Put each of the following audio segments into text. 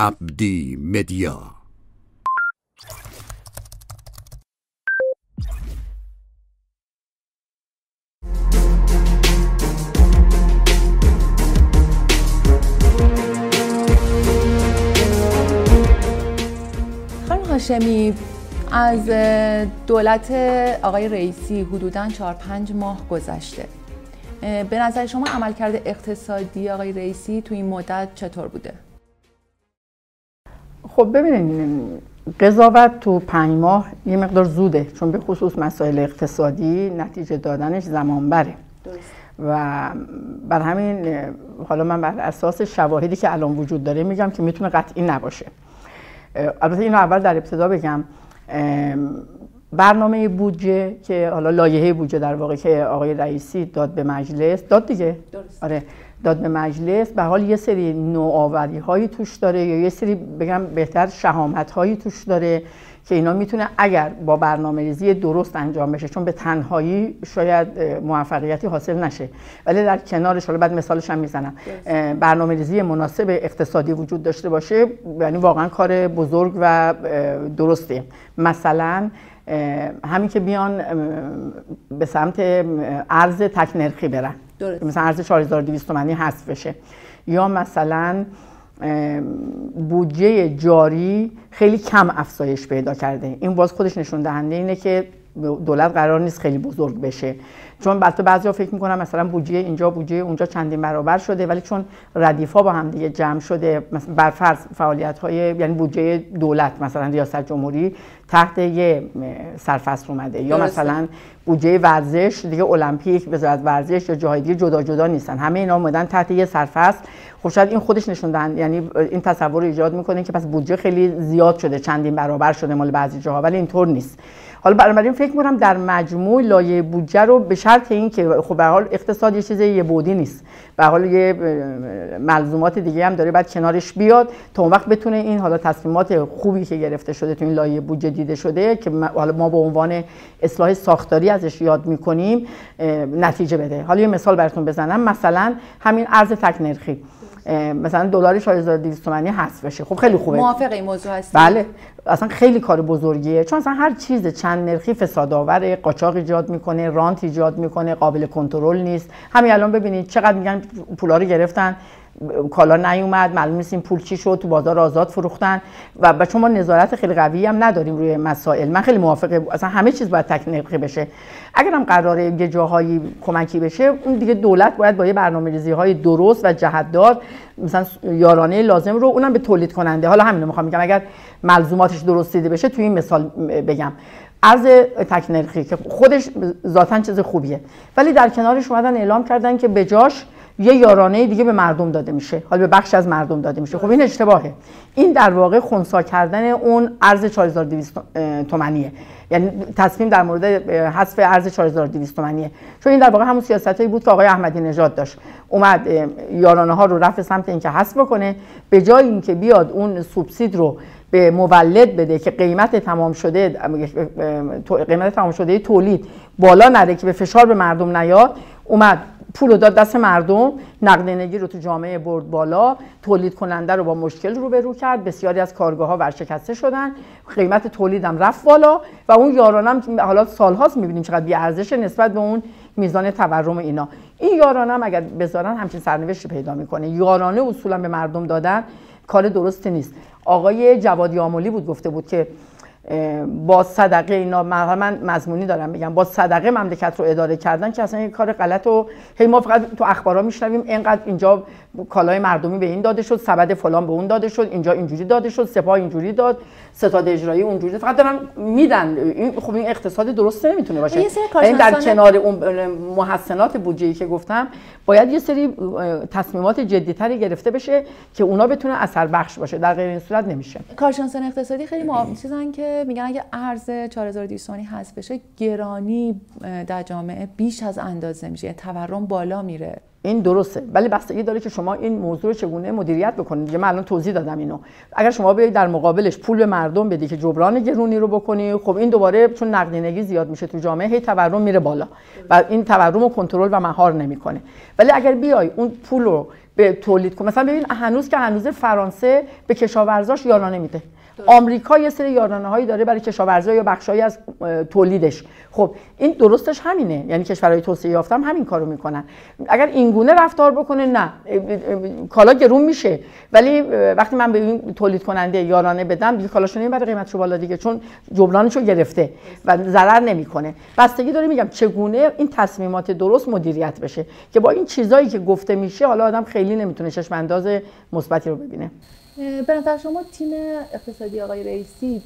عبدی مدیا خانم هاشمی از دولت آقای رئیسی حدوداً 4 5 ماه گذشته به نظر شما عملکرد اقتصادی آقای رئیسی تو این مدت چطور بوده؟ خب ببینید قضاوت تو پنج ماه یه مقدار زوده چون به خصوص مسائل اقتصادی نتیجه دادنش زمان بره درست. و بر همین حالا من بر اساس شواهدی که الان وجود داره میگم که می‌تونه قطعی نباشه. البته اینو اول در ابتدا بگم. برنامه بودجه که حالا لایحه بودجه در واقع که آقای رئیسی داد به مجلس داد دیگه. درست. آره. داد به مجلس. به حال یه سری نوآوری هایی توش داره یا یه سری بگم بهتر شهامت هایی توش داره که اینا می‌تونه اگر با برنامه ریزی درست انجام بشه چون به تنهایی شاید موفقیتی حاصل نشه. ولی در کنارش حالا بعد مثالش هم می‌زنم. برنامه ریزی مناسب اقتصادی وجود داشته باشه یعنی واقعا کار بزرگ و درسته. مثلا همین که بیان به سمت ارز تک نرخی برن. درست. مثلا ارز 4200 تومانی حذف بشه یا مثلا بودجه جاری خیلی کم افزایش پیدا کرده این باز خودش نشون دهنده اینه که دولت قرار نیست خیلی بزرگ بشه. چون بعضی بعضیا فکر می‌کنن مثلا بودجه اینجا بودجه اونجا چندین برابر شده ولی چون ردیفا با هم دیگه جمع شده مثلا بر فرض فعالیت های یعنی بودجه دولت مثلا ریاست جمهوری تحت یه سرفصل اومده. یا. مثلا بودجه ورزش دیگه المپیک وزارت ورزش یا جاهای دیگه جدا جدا نیستن. همه اینا اومدن تحت یه سرفصل. خب شاید این خودش نشون دهن یعنی این تصور ایجاد می‌کنه که پس بودجه خیلی زیاد شده چندین برابر شده مال بعضی جاها ولی اینطور نیست. حالا بنابراین فکر می‌کنم در مجموع لایه بودجه رو به شرط این که خب به حال اقتصاد یه چیز یه بودی نیست. به حال یه ملزومات دیگه هم داره بعد کنارش بیاد تا اون وقت بتونه این حالا تصمیمات خوبی که گرفته شده تو این لایه بودجه دیده شده که حالا ما به عنوان اصلاح ساختاری ازش یاد می‌کنیم نتیجه بده. حالا یه مثال براتون بزنم. مثلا همین ارز تک نرخی مثلا دلار 4200 تومانی حذف بشه خب خیلی خوبه. موافق این موضوع هستی؟ بله. اصلا خیلی کار بزرگیه. چون اصلا هر چیز چند نرخی فسادآور قاچاق ایجاد می‌کنه رانت ایجاد می‌کنه قابل کنترل نیست. همین الان ببینید چقدر میگن پولا رو گرفتن. کالا نیومد معلوم نیست این پول چی شد تو بازار آزاد فروختن و با چون ما نظارت خیلی قوی هم نداریم روی مسائل. من خیلی موافقه اصلا همه چیز باید تک نرخی بشه. اگر هم قراره یه جاهایی کمکی بشه اون دیگه دولت باید با یه برنامه‌ریزی های درست و جهتدار مثلا یارانه لازم رو اونم به تولید کننده. حالا همین رو می‌خوام میگم اگر ملزوماتش درست دیده بشه توی این مثال بگم. ارز تک نرخی که خودش ذاتا چیز خوبیه. ولی در کنارش اومدن اعلام کردن که بجاش یه یارانه دیگه به مردم داده میشه. حالا به بخش از مردم داده میشه. خب این اشتباهه. این در واقع خونسا کردن اون ارز 4200 تومانیه یعنی تصمیم در مورد حذف ارز 4200 تومانیه چون این در واقع همون سیاستی بود که آقای احمدی نژاد داشت. اومد یارانه ها رو رفت سمت اینکه حذف بکنه. به جای اینکه بیاد اون سوبسید رو به مولد بده که قیمت تمام شده قیمت تمام شده تولید بالا نره که به فشار به مردم نیاد اومد پول رو داد دست مردم نقدینگی رو تو جامعه برد بالا تولید کننده رو با مشکل روبرو کرد بسیاری از کارگاه ها ورشکسته شدن قیمت تولیدم رفت بالا و اون یارانم حالا سالهاست می‌بینیم چقدر بی ارزش نسبت به اون میزان تورم اینا. این یارانم اگر بذارن همچین سرنوشتی پیدا می‌کنه. یارانه اصولا به مردم دادن کار درستی نیست. آقای جوادی آملی بود گفته بود که با صدقه اینا من مضمونی دارم میگم با صدقه مملکت رو اداره کردن که اصلا یه کار غلط و هی ما فقط تو اخبارا میشنویم اینقدر اینجا کالای مردمی به این داده شد سبد فلان به اون داده شد اینجا اینجوری داده شد سپاه اینجوری داد. ستاد اجرایی اونجوری فقط دارن میدن. این خب این اقتصاد درست نمی‌تونه باشه. این در کنار اون محسنات بودجه که گفتم باید یه سری تصمیمات جدیتری گرفته بشه که اونا بتونه اثر بخش باشه. در غیر این صورت نمیشه. کارشناسان اقتصادی خیلی ما چیزن که میگن اگه ارز 4200 تومانی حذف بشه گرانی در جامعه بیش از اندازه میشه. یعنی تورم بالا میره. این درسته. ولی بستگی داره که شما این موضوع رو چگونه مدیریت بکنید. دیگه من الان توضیح دادم اینو. اگر شما بیاید در مقابلش پول به مردم بدی که جبران گرونی رو بکنی خب این دوباره چون نقدینگی زیاد میشه تو جامعه هی تورم میره بالا و این تورم رو کنترل و مهار نمی‌کنه. ولی اگر بیای اون پول رو به تولید کنه مثلا ببین هنوز که هنوز فرانسه به کشاورزاش یارانه میده. آمریکا یه سری یارانه هایی داره برای کشاورزی یا بخشایی از تولیدش. خب این درستش همینه. یعنی کشورهای توسعه یافته هم همین کارو می‌کنن. اگر این گونه رفتار بکنه نه. کالا گرون میشه. ولی وقتی من به این تولید کننده یارانه بدم دیگه کالاشو نمی‌بره قیمتشو بالا دیگه چون جبرانشو گرفته و ضرر نمی‌کنه. بستگی داره میگم چگونه این تصمیمات درست مدیریت بشه که با این چیزایی که گفته میشه حالا آدم خیلی نمی‌تونه چشم انداز مثبتی رو ببینه. به نظر شما تیم اقتصادی آقای رئیسی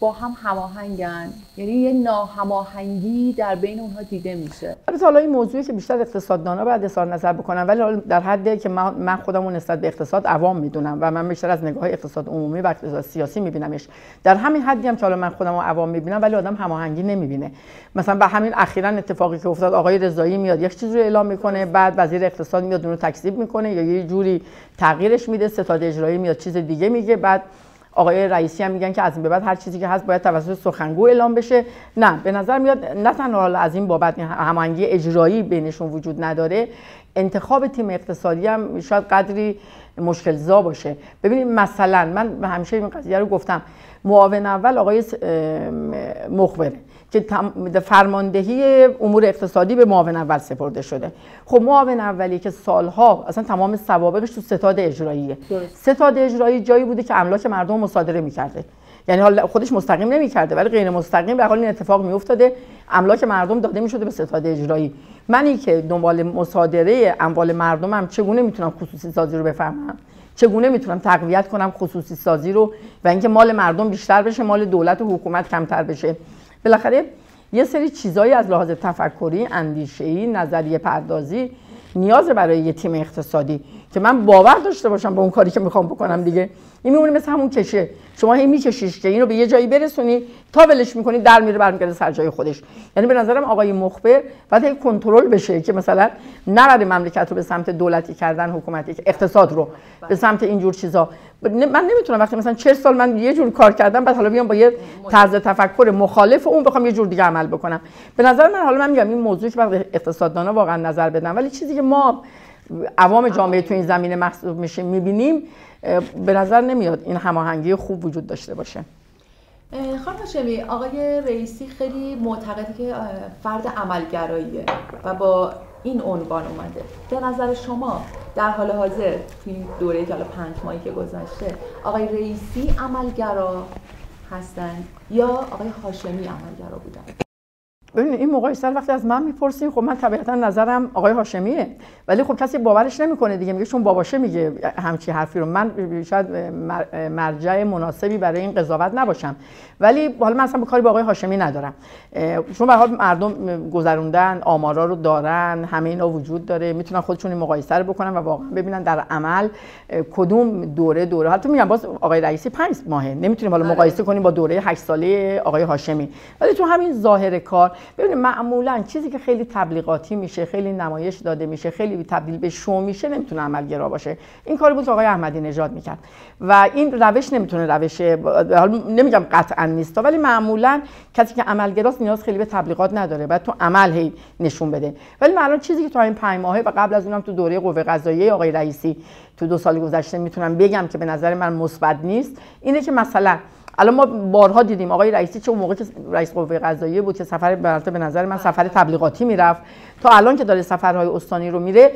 با هم هماهنگن؟ یعنی یه ناهماهنگی در بین اونها دیده میشه. البته حالا این موضوعی که بیشتر اقتصاددانا باید اظهار نظر بکنن ولی در حدی که من خودم نسبت به اقتصاد عوام می‌دونم و من بیشتر از نگاه اقتصاد عمومی و اقتصاد سیاسی میبینمش. در همین حدی هم که حالا من خودم عوام می‌بینم ولی آدم هماهنگی نمی‌بینه. مثلا به همین اخیرا اتفاقی که افتاد آقای رضایی میاد یک چیزی رو اعلام می‌کنه بعد وزیر اقتصاد میاد اون رو تکذیب می‌کنه یا یه جوری تغییرش میده ستاد اجرایی میاد چیز دیگه میگه. بعد آقای رئیسی هم میگن که از این به بعد هر چیزی که هست باید توسط سخنگو اعلام بشه. نه به نظر میاد نه تنها از این بابت هماهنگی اجرایی بینشون وجود نداره انتخاب تیم اقتصادی هم شاید قدری مشکل زا باشه. ببینید مثلا من همیشه این قضیه رو گفتم. معاون اول آقای مخبره. که فرماندهی امور اقتصادی به معاون اول سپرده شده. خب معاون اولی که سالها اصلا تمام سوابقش تو ستاد اجراییه ستاد اجرایی جایی بوده که املاک مردم مصادره می‌کرده. یعنی حالا خودش مستقیم نمی‌کرده ولی غیر مستقیم به حال این اتفاق میافتاده. املاک مردم داده می‌شده به ستاد اجرایی. منی که دنبال مصادره اموال مردمم چگونه می‌تونم خصوصی سازی رو بفهمم؟ چگونه می‌تونم تقویت کنم خصوصی سازی رو و اینکه مال مردم بیشتر بشه مال دولت و حکومت کمتر بشه؟ بالاخره یه سری چیزایی از لحاظ تفکری اندیشه‌ای نظریه پردازی نیاز برای یه تیم اقتصادی که من باور داشته باشم به اون کاری که می‌خوام بکنم دیگه. این میمونه مثل همون کشه. شما هی میکشیش که اینو به یه جایی برسونی تا ولش می‌کنی در میره برمیگرده سر جای خودش. یعنی به نظرم آقای مخبر باید کنترل بشه که مثلا نبره مملکت رو به سمت دولتی کردن حکومتی اقتصاد رو به سمت اینجور چیزا. من نمی‌تونم وقتی مثلا 40 سال من یه جور کار کردم بعد حالا بیام با یه طرز تفکر مخالف اون بخوام یه جور دیگه عمل بکنم. به نظر من حالا من میگم این موضوعی که بعد اقتصاددانا واقعا نظر بدن ولی چیزی که ما عوام جامعه تو این زمینه محسوب میشه می‌بینیم به نظر نمیاد این هماهنگی خوب وجود داشته باشه. خانم هاشمی آقای رئیسی خیلی معتقده که فرد عملگراییه و با این عنوان اومده. به نظر شما در حال حاضر توی این دوره که پنج ماهی که گذشته آقای رئیسی عملگرا هستند یا آقای هاشمی عملگرا بودن؟ ببین این مقایسه وقتی از من می‌پرسین خب من طبیعتا نظرم آقای هاشمیه. ولی خب کسی باورش نمی‌کنه دیگه میگه چون باباشه میگه همچی حرفی رو. من شاید مرجع مناسبی برای این قضاوت نباشم. ولی حالا من اصلا کاری با آقای هاشمی ندارم. چون به حال مردم گذروندن آمارا رو دارن همه اینا وجود داره. می‌تونن خودشون این مقایسه رو بکنن و واقعا ببینن در عمل کدوم دوره دوره. حتی میگم باز آقای رئیسی 5 ماهه. نمی‌تونیم حالا آره. مقایسه کنیم با دوره 8 ساله آقای هاشمی. ولی تو همین ظاهر کار ببینید معمولا چیزی که خیلی تبلیغاتی میشه خیلی نمایش داده میشه خیلی تبدیل به شو میشه نمی‌تونه عملگرا باشه. این کاری بود آقای احمدی نژاد می‌کرد. و این روش نمی‌تونه روش نمیگم قطعا نیست ولی معمولا کسی که عملگراست نیاز خیلی به تبلیغات نداره. بعد تو عمل هی نشون بده. ولی الان چیزی که تو این 5 ماهه و قبل از اونم تو دوره قوه قضاییه آقای رئیسی تو دو سال گذشته می‌تونم بگم که به نظر من مثبت نیست اینه که مثلا الان ما بارها دیدیم آقای رئیسی چه موقع که رئیس قوه قضاییه بود که سفر به نظر من سفر تبلیغاتی می‌رفت. تا الان که داره سفرهای استانی رو میره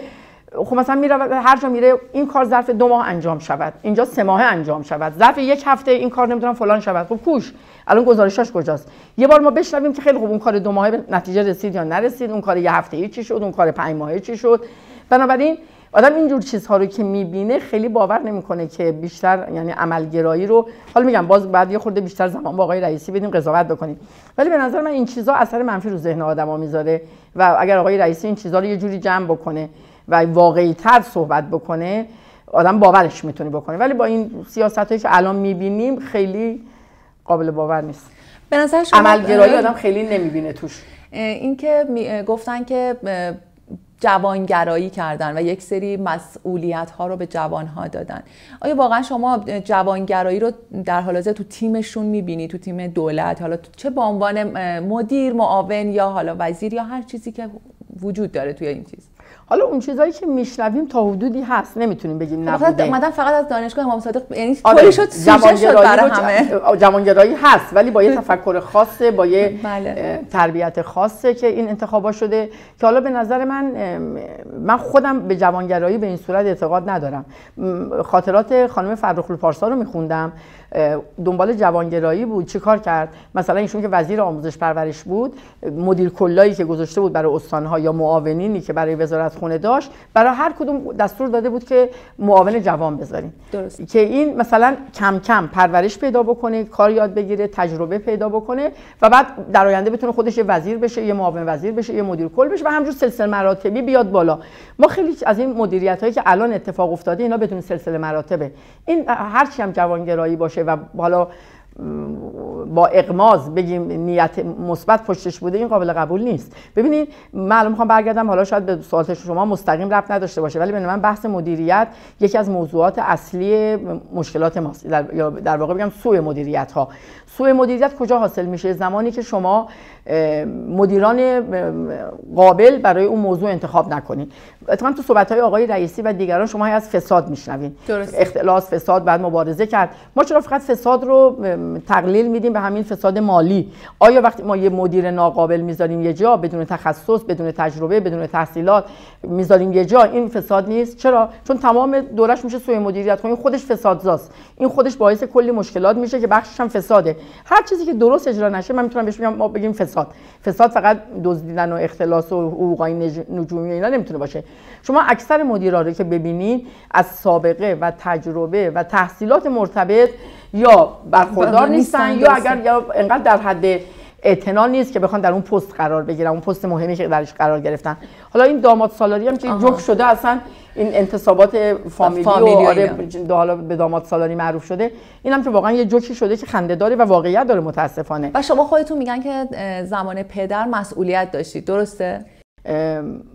خب مثلا میره هر جا میره این کار ظرف دو ماه انجام شود. اینجا سه ماه انجام شود. ظرف یک هفته این کار نمی‌دونم فلان شود. خب کوش. الان گزارشاش کجاست؟ یه بار ما بشنویم که خیلی خوب اون کار دو ماهه نتیجه رسید یا نرسید. اون کار یه هفته ای چی شد؟ اون کار پنج ماهه چی شد؟ بنابراین آدم اینجور چیزها رو که می‌بینه خیلی باور نمی‌کنه که بیشتر یعنی عملگرایی رو حالا میگم باز بعد یه خورده بیشتر زمان با آقای رئیسی بدیم قضاوت بکنیم. ولی به نظر من این چیزها اثر منفی رو ذهن آدما می‌ذاره و اگر آقای رئیسی این چیزها رو یه جوری جمع بکنه و واقعی تر صحبت بکنه آدم باورش می‌تونه بکنه. ولی با این سیاست هایی که الان می‌بینیم خیلی قابل باور نیست. به نظر شما عملگرایی آدم خیلی نمی‌بینه توش. اینکه گفتن که جوانگرایی کردن و یک سری مسئولیت ها رو به جوان ها دادن. آیا واقعا شما جوانگرایی رو در حال حاضر تو تیمشون می‌بینی؟ تو تیم دولت؟ حالا چه به عنوان مدیر معاون یا حالا وزیر یا هر چیزی که وجود داره توی این چیز؟ حالا اون چیزایی که میشنویم تا حدودی هست نمی‌تونیم بگیم خب، نبوده. اومدن فقط از دانشگاه امام صادق یعنی آره، شد سوژه شد برای همه. جوانگرایی هست ولی با یه تفکر خاصه با یه بله. تربیت خاصه که این انتخابا شده که حالا به نظر من من خودم به جوانگرایی به این صورت اعتقاد ندارم. خاطرات خانم فرخ پارسا رو میخوندم. دنبال جوانگرایی بود. چی کار کرد؟ مثلا ایشون که وزیر آموزش پرورش بود مدیر کلایی که گذاشته بود برای استانها یا معاونینی که برای وزارت خونه داشت برای هر کدوم دستور داده بود که معاون جوان بذاریم. درست. که این مثلا کم کم پرورش پیدا بکنه کار یاد بگیره تجربه پیدا بکنه و بعد در آینده بتونه خودش یه وزیر بشه یه معاون وزیر بشه یه مدیر کل بشه و همجور سلسله مراتبی بیاد بالا. ما خیلی از این مدیریت هایی که الان اتفاق افتاده اینا بدون سلسله مراتبه. این هرچی هم جوانگرایی باشه و حالا با اقماز بگیم نیت مثبت پشتش بوده این قابل قبول نیست. ببینید من الان می‌خوام برگردم حالا شاید به سوالات شما مستقیم ربط نداشته باشه ولی من بحث مدیریت یکی از موضوعات اصلی مشکلات ماست. در, یا در واقع بگم سوء مدیریت ها سوء مدیریت کجا حاصل میشه؟ زمانی که شما مدیران قابل برای اون موضوع انتخاب نکنید اتفاقا تو صحبت های آقای رئیسی و دیگران شما از فساد میشنوین. اختلاس فساد بعد مبارزه کرد. ما چرا فقط فساد رو تقلیل میدیم به همین فساد مالی. آیا وقتی ما یه مدیر ناقابل می‌ذاریم یه جا بدون تخصص بدون تجربه بدون تحصیلات می‌ذاریم یه جا این فساد نیست؟ چرا؟ چون تمام دورش میشه سوء مدیریت این خودش فسادزاست. این خودش باعث کلی مشکلات میشه که بخشش هم فساده. هر چیزی که درست اجرا نشه من می‌تونم بهش بگم ما بگیم فساد. فساد فقط دزدیدن و اختلاس و حقوقای نجومی اینا نمی‌تونه باشه. شما اکثر مدیرا رو که ببینید از سابقه و تجربه و تحصیلات مرتبط یا برخوردار نیستن یا اگر یا انقدر در حد اعتنا نیست که بخوان در اون پست قرار بگیرن اون پست مهمی که درش قرار گرفتن. حالا این داماد سالاری هم که جوک شده اصلا این انتصابات فامیلی, فامیلی و آره حالا به داماد سالاری معروف شده. این هم که واقعا یه جوکی شده که خنده داره و واقعیت داره متاسفانه. و شما خودتون میگن که زمان پدر مسئولیت داشتید. درسته؟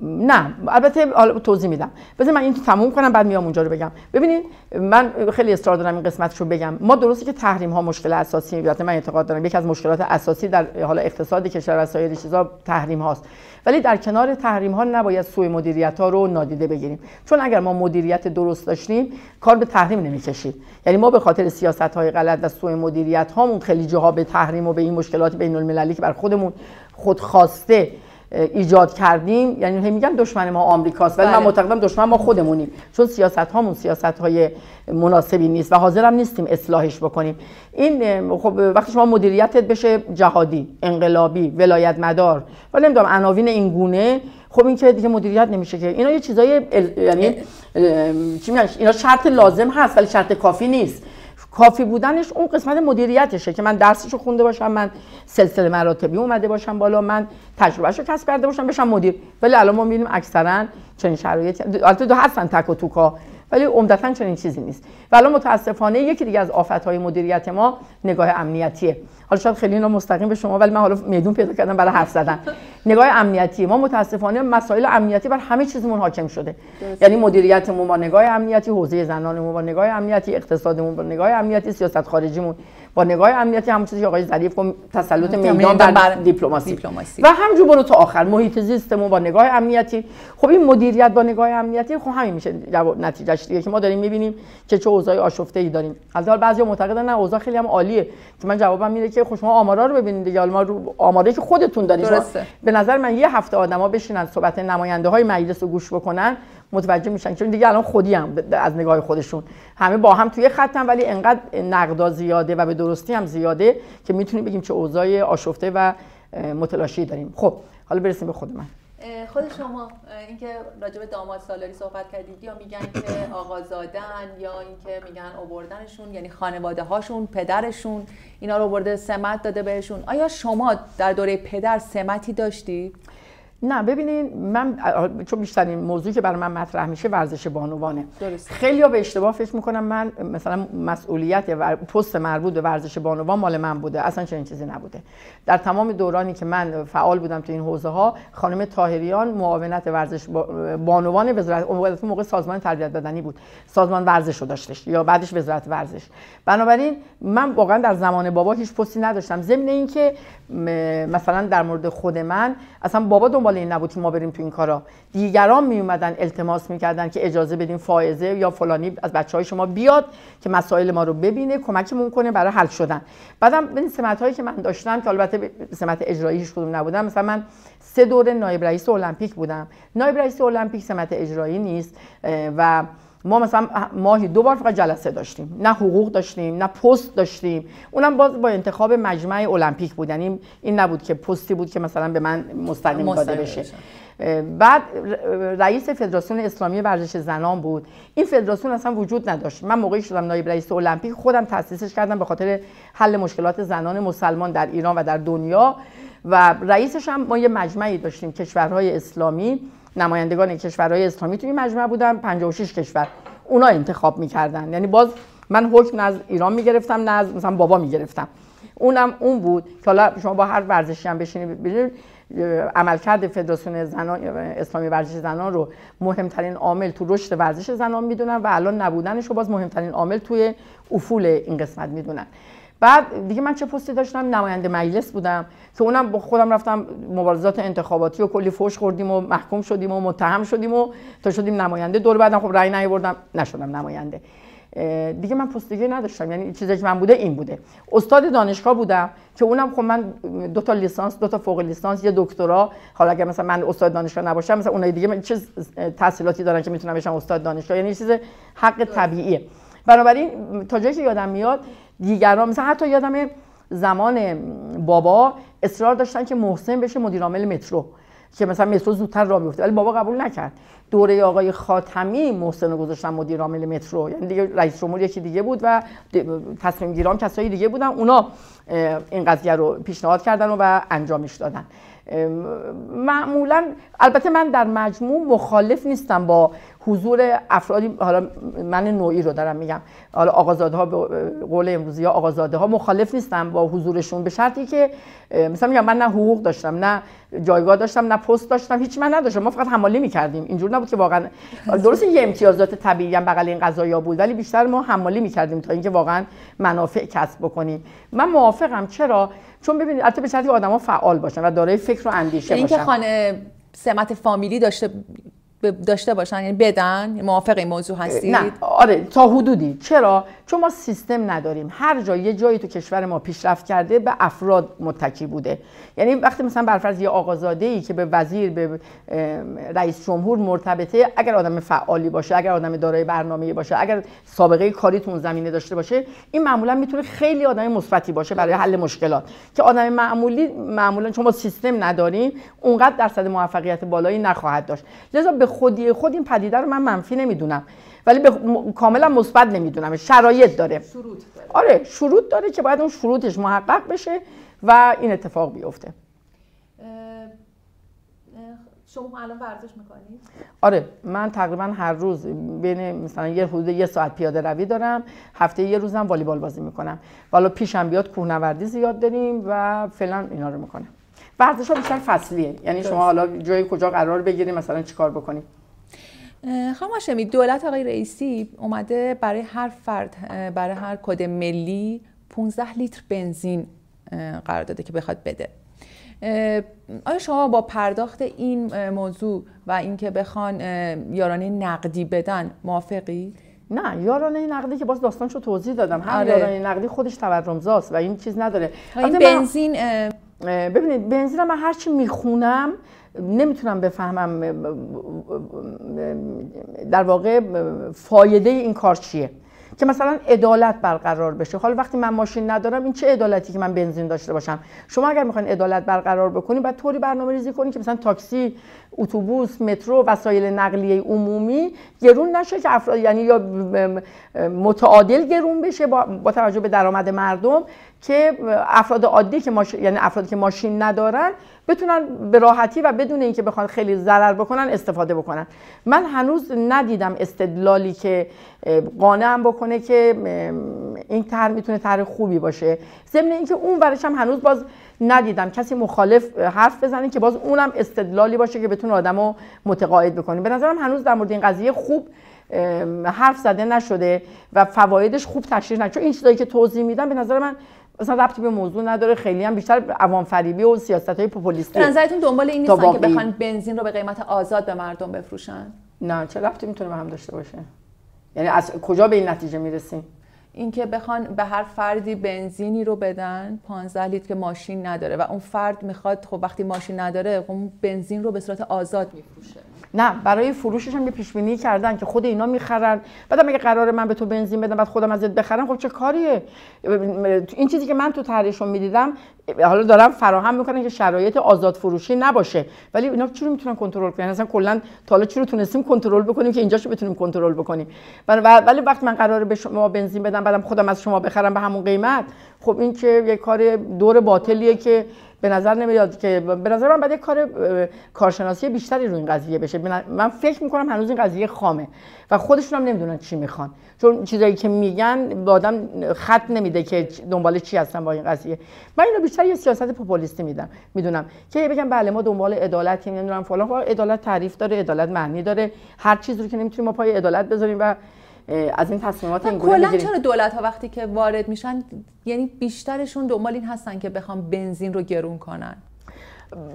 نه البته توضیح میدم. بذار من این تموم کنم بعد میام اونجا رو بگم. ببینید من خیلی اصرار دارم این قسمتش رو بگم. ما درسته که تحریم ها مشکل اساسی البته من اعتقاد دارم یکی از مشکلات اساسی در حالا اقتصاد کشور و سایر چیزا تحریم هاست. ولی در کنار تحریم ها نباید سوء مدیریت ها رو نادیده بگیریم. چون اگر ما مدیریت درست داشتیم کار به تحریم نمی‌کشید. یعنی ما به خاطر سیاست های غلط و سوء مدیریت هامون خیلی جاها به تحریم و به این مشکلات بین المللی که بر خودمون خودخواسته ایجاد کردیم یعنی هم میگم دشمن ما آمریکاست ولی بله. من معتقدم دشمن ما خودمونیم. چون سیاست هامون سیاست های مناسبی نیست و حاضرم نیستیم اصلاحش بکنیم. این خب وقتی شما مدیریتت بشه جهادی انقلابی ولایت مدار ولی نمی‌دونم عناوین این گونه خب این که دیگه مدیریت نمیشه که. اینا یه چیزای یعنی چی میگن؟ اینا شرط لازم هست ولی شرط کافی نیست. کافی بودنش اون قسمت مدیریتشه که من درسشو خونده باشم من سلسله مراتبی اومده باشم بالا من تجربهشو کسب کرده باشم بشم مدیر. ولی الان ما می‌بینیم اکثرا چنین شرایطی البته دو هستن تک و توکا ولی عمدتا چنین چیزی نیست. و الان متاسفانه یکی دیگه از آفت‌های مدیریت ما نگاه امنیتیه. حالا شاید خیلی اینا مستقیم به شما ولی من حالا میدون پیدا کردم برای حرف زدن. نگاه امنیتی. ما متاسفانه مسائل امنیتی بر همه چیزمون حاکم شده. یعنی مدیریتمون با نگاه امنیتی حوزه زنانمون با نگاه امنیتی اقتصادمون با نگاه امنیتی سیاست خارجیمون با نگاه امنیتی همون چیزی که آقای ظریف گفت تسلط میدان بر, بر دیپلماسی. و همجور برو تا آخر محیط زیستمون با نگاه امنیتی. خب این مدیریت با نگاه امنیتی خب همین میشه نتیجهش دیگه که ما داریم می‌بینیم که چه اوضاع آشفته ای داریم البته بعضی معتقدن نه اوضاع خیلی هم عالیه که من جوابم میره که خوش ما آمارا رو ببینید دیگه. ما رو آماری که خودتون دارید. به نظر من یه هفته آدما بشینن صحبت نماینده های مجلس رو گوش بکنن. متوجه میشن. چون دیگه الان خودی هم از نگاه خودشون. همه با هم توی خطن ولی انقدر نقدا زیاده و به درستی هم زیاده که می‌تونیم بگیم چه اوضاع آشفته و متلاشی داریم. خب حالا برسیم به خود من. خود شما اینکه راجع به داماد سالاری صحبت کردید یا میگن که آقازادن یا اینکه میگن آوردنشون یعنی خانواده هاشون پدرشون اینا رو برده سمت داده بهشون. آیا شما در دوره پدر سمتی داشتید؟ نه ببینین من چون بیشترین موضوعی که برای من مطرح میشه ورزش بانوانه. خیلی به اشتباه فکر می‌کنم من مثلا مسئولیت و پست مربوط به ورزش بانوان مال من بوده. اصلا چنین چیزی نبوده. در تمام دورانی که من فعال بودم تو این حوزه ها خانم طاهریان معاونت ورزش بانوان وزارت موقع سازمان تربیت بدنی بود. سازمان ورزش رو داشتش یا بعدش وزارت ورزش. بنابراین من واقعا در زمان بابا هیچ پستی نداشتم. ضمن اینکه مثلا در مورد خود من اصلا بابا دنبال دنبال این نبود که ما بریم تو این کارا. دیگران می اومدن التماس می‌کردن که اجازه بدین فائزه یا فلانی از بچه های شما بیاد که مسائل ما رو ببینه کمکمون کنه برای حل شدن. بعدم ببین سمت هایی که من داشتم که البته سمت اجراییش کدوم نبودم مثلا من سه دوره نایب رئیس المپیک بودم. نایب رئیس المپیک سمت اجرایی نیست و ما مثلا ماهی دو بار فقط جلسه داشتیم. نه حقوق داشتیم نه پست داشتیم. اونم باز با انتخاب مجمع المپیک بود. یعنی این نبود که پستی بود که مثلا به من مستقیم داده بشه. بعد رئیس فدراسیون اسلامی ورزش زنان بود. این فدراسیون اصلا وجود نداشت. من موقعی شدم نایب رئیس المپیک خودم تاسیسش کردم به خاطر حل مشکلات زنان مسلمان در ایران و در دنیا. و رئیسش هم ما یه مجمعی داشتیم کشورهای اسلامی. نمایندگان کشورهای اسلامی. توی مجمع بودن 56 کشور. اونا انتخاب می‌کردن. یعنی باز من حکم از ایران می‌گرفتم نه از مثلا بابا می‌گرفتم. اونم اون بود که حالا شما با هر ورزشی هم بشینید ببینید عملکرد فدراسیون زنان اسلامی ورزش زنان رو مهمترین عامل تو رشد ورزش زنان می‌دونن و الان نبودنش رو باز مهمترین عامل توی افول این قسمت می‌دونن. بعد دیگه من چه پستی داشتم؟ نماینده مجلس بودم. که اونم با خودم رفتم مبارزات انتخاباتی و کلی فوش خوردیم و محکوم شدیم و متهم شدیم و تا شدیم نماینده. دور بعدم خب رأی نیاوردم نشدم نماینده. دیگه من پست دیگه نداشتم. یعنی چیزی که من بوده این بوده. استاد دانشگاه بودم که اونم خب من دو تا لیسانس دو تا فوق لیسانس یه دکترا. حالا اگر مثلا من استاد دانشگاه نباشم مثلا اونای دیگه من چه تحصیلاتی دارن که می‌تونم بشم استاد دانشگاه. یعنی چیز حق طبیعیه. بنابراین تا جایی که یادم میاد دیگران مثلا حتی یادم زمان بابا اصرار داشتن که محسن بشه مدیر عامل مترو که مثلا مترو زودتر راه بیفته ولی بابا قبول نکرد. دوره آقای خاتمی محسن رو گذاشتن مدیر عامل مترو. یعنی دیگه رئیس جمهور یکی دیگه بود و تصمیم گیران کسایی دیگه بودن. اونا این قضیه رو پیشنهاد کردن و انجامش دادن. معمولا البته من در مجموع مخالف نیستم با حضور افرادی حالا من نوعی رو دارم میگم. حالا آقازاده ها به قول امروزی ها آقازاده ها مخالف نیستم با حضورشون به شرطی که مثلا میگم من نه حقوق داشتم نه جایگاه داشتم نه پست داشتم هیچ من نداشتم ما فقط حمالی می‌کردیم. اینجور نبود که واقعا درست یه امتیازات طبیعی هم بغل این قضايا بود ولی بیشتر ما حمالی می‌کردیم تا اینکه واقعا منافع کسب بکنیم. من موافقم. چرا؟ چون ببینید البته به شرطی آدما فعال باشن و دارای فکر و اندیشه باشن. اینکه خانه سمت فامیلی داشته داشته باشن یعنی بدن موافق این موضوع هستید؟ نه آره تا حدودی. چرا؟ چون ما سیستم نداریم. هر جا یه جایی تو کشور ما پیشرفت کرده به افراد متکی بوده. یعنی وقتی مثلا برفرض یه آقازاده ای که به وزیر به رئیس جمهور مرتبطه اگر آدم فعالی باشه اگر آدم دارای برنامه‌ای باشه اگر سابقه کاری تو زمینه داشته باشه این معمولا می‌تونه خیلی آدم مثبتی باشه برای حل مشکلات. که آدم معمولی معمولا چون ما سیستم نداریم اونقدر درصد موفقیت بالایی نخواهد داشت. لذا به خودی خود این پدیده رو من منفی نمی‌دونم. ولی به کاملا مثبت نمی‌دونم. شرایط داره. شروط داره. آره شروط داره که باید اون شروطش محقق بشه و این اتفاق بیفته. شما الان ورزش می‌کنید؟ آره من تقریبا هر روز بین مثلا یه حدود یه ساعت پیاده روی دارم. هفته یه روزم والیبال بازی می‌کنم. والا پیشم بیاد کوهنوردی زیاد داریم و فعلا اینا رو می‌کنم. ورزش ها بیشتر فصلیه. یعنی شما حالا جای کجا قرار بگیریم مثلا چیکار بکنیم؟ خانم هاشمی دولت آقای رئیسی اومده برای هر فرد برای هر کد ملی 15 لیتر بنزین قرار داده که بخواد بده. آیا شما با پرداخت این موضوع و اینکه بخوان یارانه نقدی بدن موافقی؟ نه یارانه نقدی که باز داستانشو توضیح دادم. هم آره. یارانه نقدی خودش تورمزاست و این چیز نداره. این بنزین ببینید بنزین من هرچی می‌خونم نمی‌تونم بفهمم در واقع فایده این کار چیه. که مثلا عدالت برقرار بشه. حالا وقتی من ماشین ندارم این چه عدالتی که من بنزین داشته باشم؟ شما اگر می‌خواین عدالت برقرار بکنید باید طوری برنامه ریزی کنید که مثلا تاکسی اتوبوس مترو وسایل نقلیه عمومی گرون نشه که افراد یعنی یا متعادل گرون بشه با توجه به درآمد مردم. که افراد عادی که ماش... یعنی افرادی که ماشین ندارن بتونن به راحتی و بدون اینکه بخوان خیلی ضرر بکنن استفاده بکنن. من هنوز ندیدم استدلالی که قانعم بکنه که این طرح می‌تونه طرح خوبی باشه. ضمن اینکه اون ورش هم هنوز باز ندیدم. کسی مخالف حرف بزنه که باز اونم استدلالی باشه که بتونه آدمو متقاعد بکنه. به نظرم هنوز در مورد این قضیه خوب حرف زده نشده و فوایدش خوب تشریح نشده. چون این چیزایی که توضیح میدم به نظر من اصلا ربطی به موضوع نداره خیلی هم بیشتر عوام فریبی و سیاست های پوپولیستی نظرتون دنبال این نیستن که. بخوان بنزین رو به قیمت آزاد به مردم بفروشن؟ نه چه ربطی می‌تونه به هم داشته باشه؟ یعنی از کجا به این نتیجه می‌رسیم؟ اینکه بخوان به هر فردی بنزینی رو بدن 15 لیتر که ماشین نداره و اون فرد می‌خواد خب وقتی ماشین نداره خب اون بنزین رو به صورت آزاد میفروشه. نه برای فروشش هم یه پیش بینی کردن که خود اینا می‌خرن. بعدم اگه قراره من به تو بنزین بدم بعد خودم ازت بخرم خب چه کاریه؟ این چیزی که من تو طرحشون می‌دیدم حالا دارم فراهم می‌کنن که شرایط آزاد فروشی نباشه. ولی اینا رو می‌تونن کنترل کنن؟ اصلا کلا تا حالا رو تونستیم کنترل بکنیم که اینجاشو بتونیم کنترل بکنیم. ولی وقتی من قراره به شما بنزین بدم بعدم خودم از شما بخرم به همون قیمت خب این که یه کار دور باطلیه که به نظر نمیاد که به نظر من باید کار کارشناسی بیشتری رو این قضیه بشه. من فکر می‌کنم هنوز این قضیه خامه و خودشون هم نمی‌دونن چی می‌خوان. چون چیزایی که میگن به آدم خط نمیده که دنبال چی هستن با این قضیه. من اینو بیشتر یه سیاست پوپولیستی میدم می‌دونم. که بگم بله ما دنبال عدالتیم نمی‌دونم فلان. عدالت تعریف داره عدالت معنی داره. هر چیزی رو که نمی‌تونیم ما پای عدالت بذاریم و از این تصمیمات این گونه کلا چرا دولت ها وقتی که وارد میشن یعنی بیشترشون دنبال این هستن که بخوام بنزین رو گرون کنن؟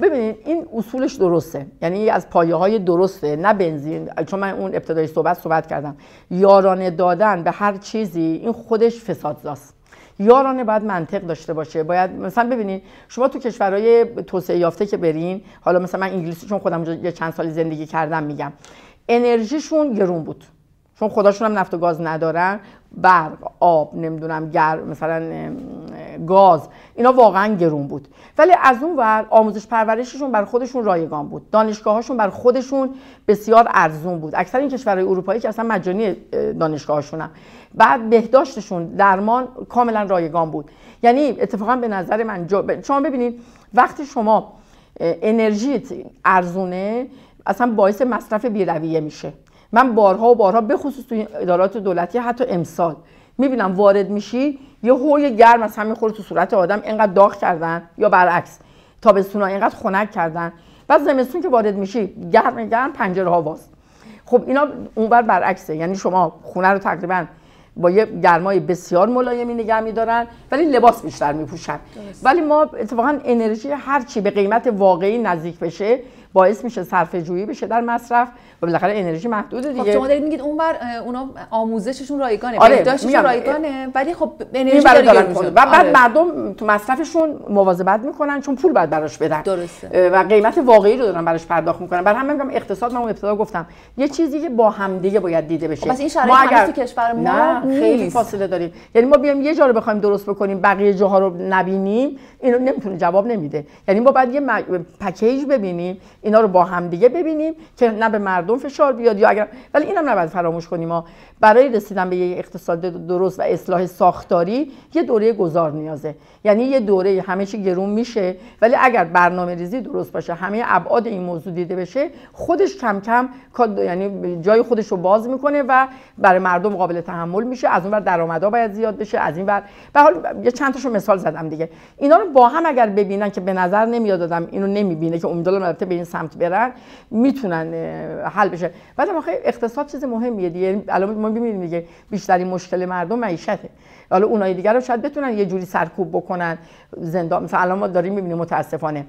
ببینید این اصولش درسته. یعنی از پایه های درسته نه بنزین. چون من اون ابتدای صحبت صحبت کردم. یارانه دادن به هر چیزی این خودش فسادزاست یارانه باید منطق داشته باشه. باید مثلا ببینید شما تو کشورهای توسعه یافته که برین حالا مثلا من انگلیسی چون خودم یه چند سالی زندگی کردم میگم انرژیشون گرون بود. چون خداشون هم نفت و گاز ندارن برق آب نمی‌دونم گرم مثلا گاز اینا واقعا گرون بود. ولی از اون ور آموزش پرورششون بر خودشون رایگان بود. دانشگاهاشون بر خودشون بسیار ارزون بود. اکثر این کشورهای اروپایی که اصلا مجانی اه، دانشگاهاشون هم. بعد بهداشتشون درمان کاملا رایگان بود. یعنی اتفاقا به نظر من جا... شما ببینید وقتی شما اه، انرژیت ارزونه اصلا باعث مصرف بیرویه میشه. من بارها و بارها به خصوص تو ادارات دولتی حتی امسال می‌بینم وارد میشی یه هوی گرم از همین خورد تو صورت آدم اینقدر داغ کردن یا برعکس تابستونا اینقدر خنک کردن. بعد زمستون که وارد میشی گرم گرم پنجره ها باز. خب اینا اونور برعکسه یعنی شما خونه رو تقریبا با یه گرمای بسیار ملایمی نگه میدارن ولی لباس بیشتر میپوشن. ولی ما اتفاقا انرژی هر چی به قیمت واقعی نزدیک بشه باعث میشه صرفه جویی بشه در مصرف و بالاخره انرژی محدوده خب دیگه شما دارید میگید اونور اه، اونا آموزششون رایگانه آره، بهداشتشون رایگانه ولی خب انرژی داره. و بعد آره. مردم تو مصرفشون مواظبت می‌کنن چون پول باید براش بدن درسته. و قیمت واقعی رو دارن براش پرداخت می‌کنن برای همین میگم اقتصاد من اون ابتدا گفتم یه چیزی که با همدیگه باید دیده بشه خب پس این ما هنوز تو کشور ما نه خیلی. فاصله داریم یعنی ما بیایم یه جا رو بخوایم درست بکنیم بقیه جاها رو نبینیم اینو نمی‌تونه جواب نمیده یعنی ما باید یه پکیج ببینیم اینا رو با همدیگه ببینیم که نه به مردم فشار بیاد یا اگر ولی اینم نباید فراموش کنیم ما. برای رسیدن به یه اقتصاد درست و اصلاح ساختاری یه دوره گذار نیازه. یعنی یه دوره همه چی گرون میشه. ولی اگر برنامه ریزی درست باشه همه ابعاد این موضوع دیده بشه خودش کم کم یعنی جای خودش رو باز می‌کنه و برای مردم قابل تحمل میشه. از اون ور درآمدها باید زیاد بشه از این ور به حال یه چند تاشو مثال زدم دیگه. اینا رو با هم اگر ببینن که به نظر نمیاد آدم اینو نمی‌بینه که امیدوارم البته به این سمت برن می‌تونن حل بشه. بعد آخه اقتصاد چیز مهمیه دیگه. الان ما می‌بینیم دیگه بیشترین مشکل مردم معیشته. حالا اونای دیگر رو شاید بتونن یه جوری سرکوب بکنن زندان مثلا الان ما داریم می‌بینیم متاسفانه.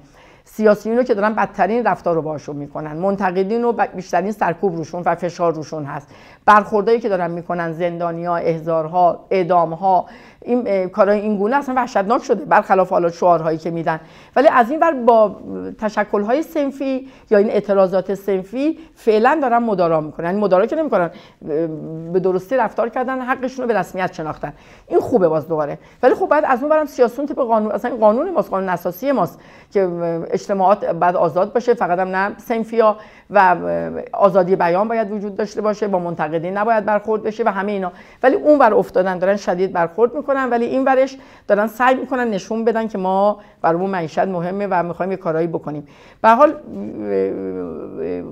سیاسیون رو که دارن بدترین رفتار رو باشون می‌کنن. منتقدین رو بیشترین سرکوب روشون و فشار روشون هست. برخوردایی که دارن می‌کنن زندانیا احضارها اعدامها این کارهای این گونه اصلا وحشتناک شده برخلاف حالا شعارهایی که میدن. ولی از این ور با تشکل‌های صنفی یا این اعتراضات صنفی فعلا دارن مدارا می‌کنن. یعنی مدارا که نمی‌کنن به درستی رفتار کردن حقشون رو به رسمیت شناختن. این خوبه باز دوباره. ولی خب بعد از اون برم سیاسون طبق قانون اصلا قانون ماست قانون اساسی ماست که اجتماعات بعد آزاد باشه فقط هم نه صنفیا و آزادی بیان باید وجود داشته باشه با منتقدین نباید برخورد بشه و همه اینا. ولی اون ور افتادن دارن شدید برخورد می‌کنن ولی این ورش دارن سعی می‌کنن نشون بدن که ما برامون معیشت مهمه و می‌خوایم یه کارایی بکنیم. به حال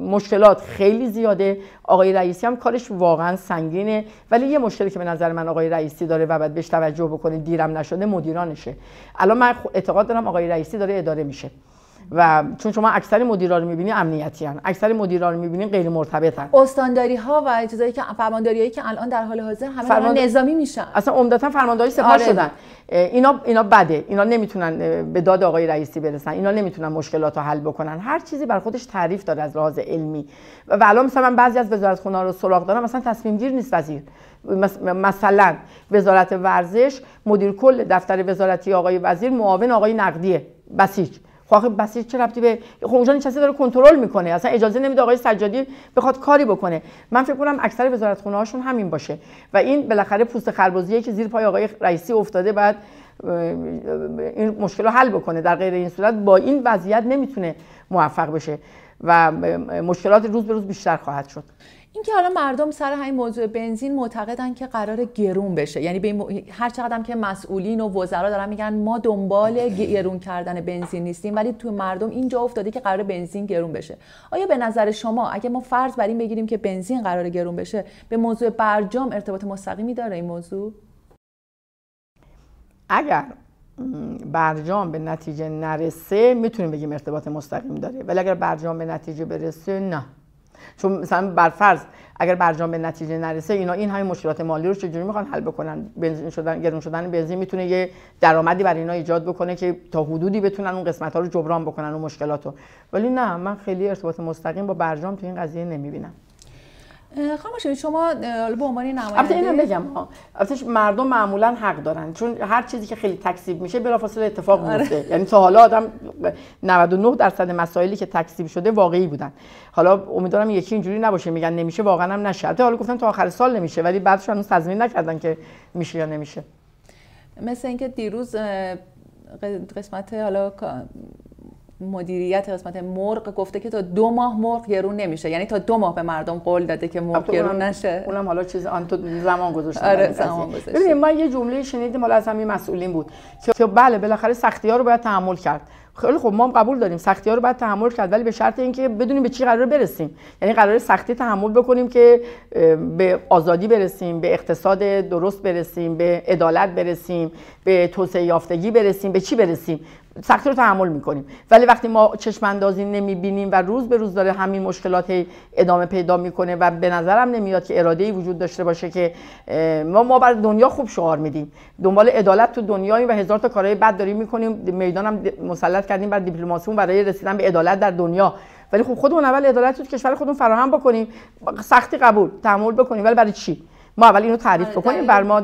مشکلات خیلی زیاده. آقای رئیسی هم کارش واقعا سنگینه. ولی یه مشکلی که به نظر من آقای رئیسی داره و باید بهش توجه بکنید دیرم نشده مدیرانشه. الان من اعتقاد دارم آقای رئیسی داره اداره میشه. و چون شما اکثر مدیرا رو می‌بینی امنیتی هن. اکثر مدیرا رو می‌بینی غیر مرتبط هن. استانداری ها و چیزایی که فرمانداری که الان در حال حاضر همه فرمان... نظامی میشن. اصلا عمدتا فرمانداری سپاه آره. شدن اینا اینا بده. اینا نمی‌تونن به داد آقای رئیسی برسن. اینا نمی‌تونن مشکلات رو حل بکنن. هر چیزی بر خودش تعریف داره از لحاظ علمی. و الان مثلا من بعضی از وزارت خونه رو سراغ دارم. مثلا تصمیم گیر نیست وزیر. مثلا وزارت ورزش مدیر کل دفتر وزارتی آقای وزیر معاون آقای نقدیه. بسیج. خب بسیج چه ربطی به اونجا نشسته داره کنترل می‌کنه؟ اصلا اجازه نمیده آقای سجادی بخواد کاری بکنه. من فکر کنم اکثر وزارت خونه هاشون همین باشه. و این بالاخره پوست خربوزیه که زیر پای آقای رئیسی افتاده بعد این مشکل رو حل بکنه. در غیر این صورت با این وضعیت نمی‌تونه موفق بشه و مشکلات روز به روز بیشتر خواهد شد. اینکه حالا مردم سر همین موضوع بنزین معتقدن که قرار گرون بشه. یعنی به هر چقدر که مسئولین و وزرا دارن میگن ما دنبال گرون کردن بنزین نیستیم ولی تو مردم اینجا افتاده که قرار بنزین گرون بشه. آیا به نظر شما اگه ما فرض بر این بگیریم که بنزین قرار گرون بشه به موضوع برجام ارتباط مستقیمی داره این موضوع؟ اگر برجام به نتیجه نرسه می‌تونیم بگیم ارتباط مستقیم داره. ولی اگر برجام به نتیجه برسه نه. چون مثلا بر فرض اگر برجام به نتیجه نرسه اینا این همین مشکلات مالی رو چجوری می‌خوان حل بکنن؟ بنزین شدن گرون شدن بنزین می‌تونه یه درآمدی برای اینا ایجاد بکنه که تا حدودی بتونن اون قسمت ها رو جبران بکنن اون مشکلات ولی نه من خیلی ارتباط مستقیم با برجام تو این قضیه نمی‌بینم. خواهم شما به عنوان نماینده البته اینم بگم البته مردم معمولا حق دارن چون هر چیزی که خیلی تکسیب میشه بلافاصله اتفاق آره. میفته. یعنی تا حالا آدم 99 درصد مسائلی که تکسیب شده واقعی بودن. حالا امیدوارم یکی اینجوری نباشه میگن نمیشه واقعا هم نشه. حالا گفتن تا آخر سال نمیشه ولی بعدش هنوز تضمین نکردن که میشه یا نمیشه. مثل اینکه دیروز قسمت حالا مدیریت قسمت مرغ گفته که تا دو ماه مرغ گرون نمیشه. یعنی تا دو ماه به مردم قول داده که مرغ گرون نشه. اونم حالا چیز آن تو زمان گذاشته آره زمان گذاشته ما یه جمله شنیدیم مال از همین مسئولین بود که بله بالاخره سختی ها رو باید تحمل کرد. خیلی خب ما هم قبول داریم سختی ها رو باید تحمل کرد ولی به شرط اینکه بدونیم به چی قرار برسیم. یعنی قرار سختی تحمل بکنیم که به آزادی برسیم به اقتصاد درست برسیم به عدالت برسیم به توسعه یافتگی برسیم به چی برسیم. سختی رو تحمل می‌کنیم. ولی وقتی ما چشم اندازی نمی‌بینیم و روز به روز داره همین مشکلات ادامه پیدا می‌کنه و به نظرم نمیاد که اراده ای وجود داشته باشه که ما ما بر دنیا خوب شعار میدیم. دنبال عدالت تو دنیایی و هزار تا کارهای بد داریم می‌کنیم. می‌دانم مسلط کردیم بر دیپلماسیمون برای رسیدن به عدالت در دنیا. ولی خب خودمون اول عدالت تو کشور خودمون فراهم بکنیم. سختی قبول. تحمل بکنیم. ولی برای چی؟ ما اول اینو تعریف آره، بکنیم. بر ما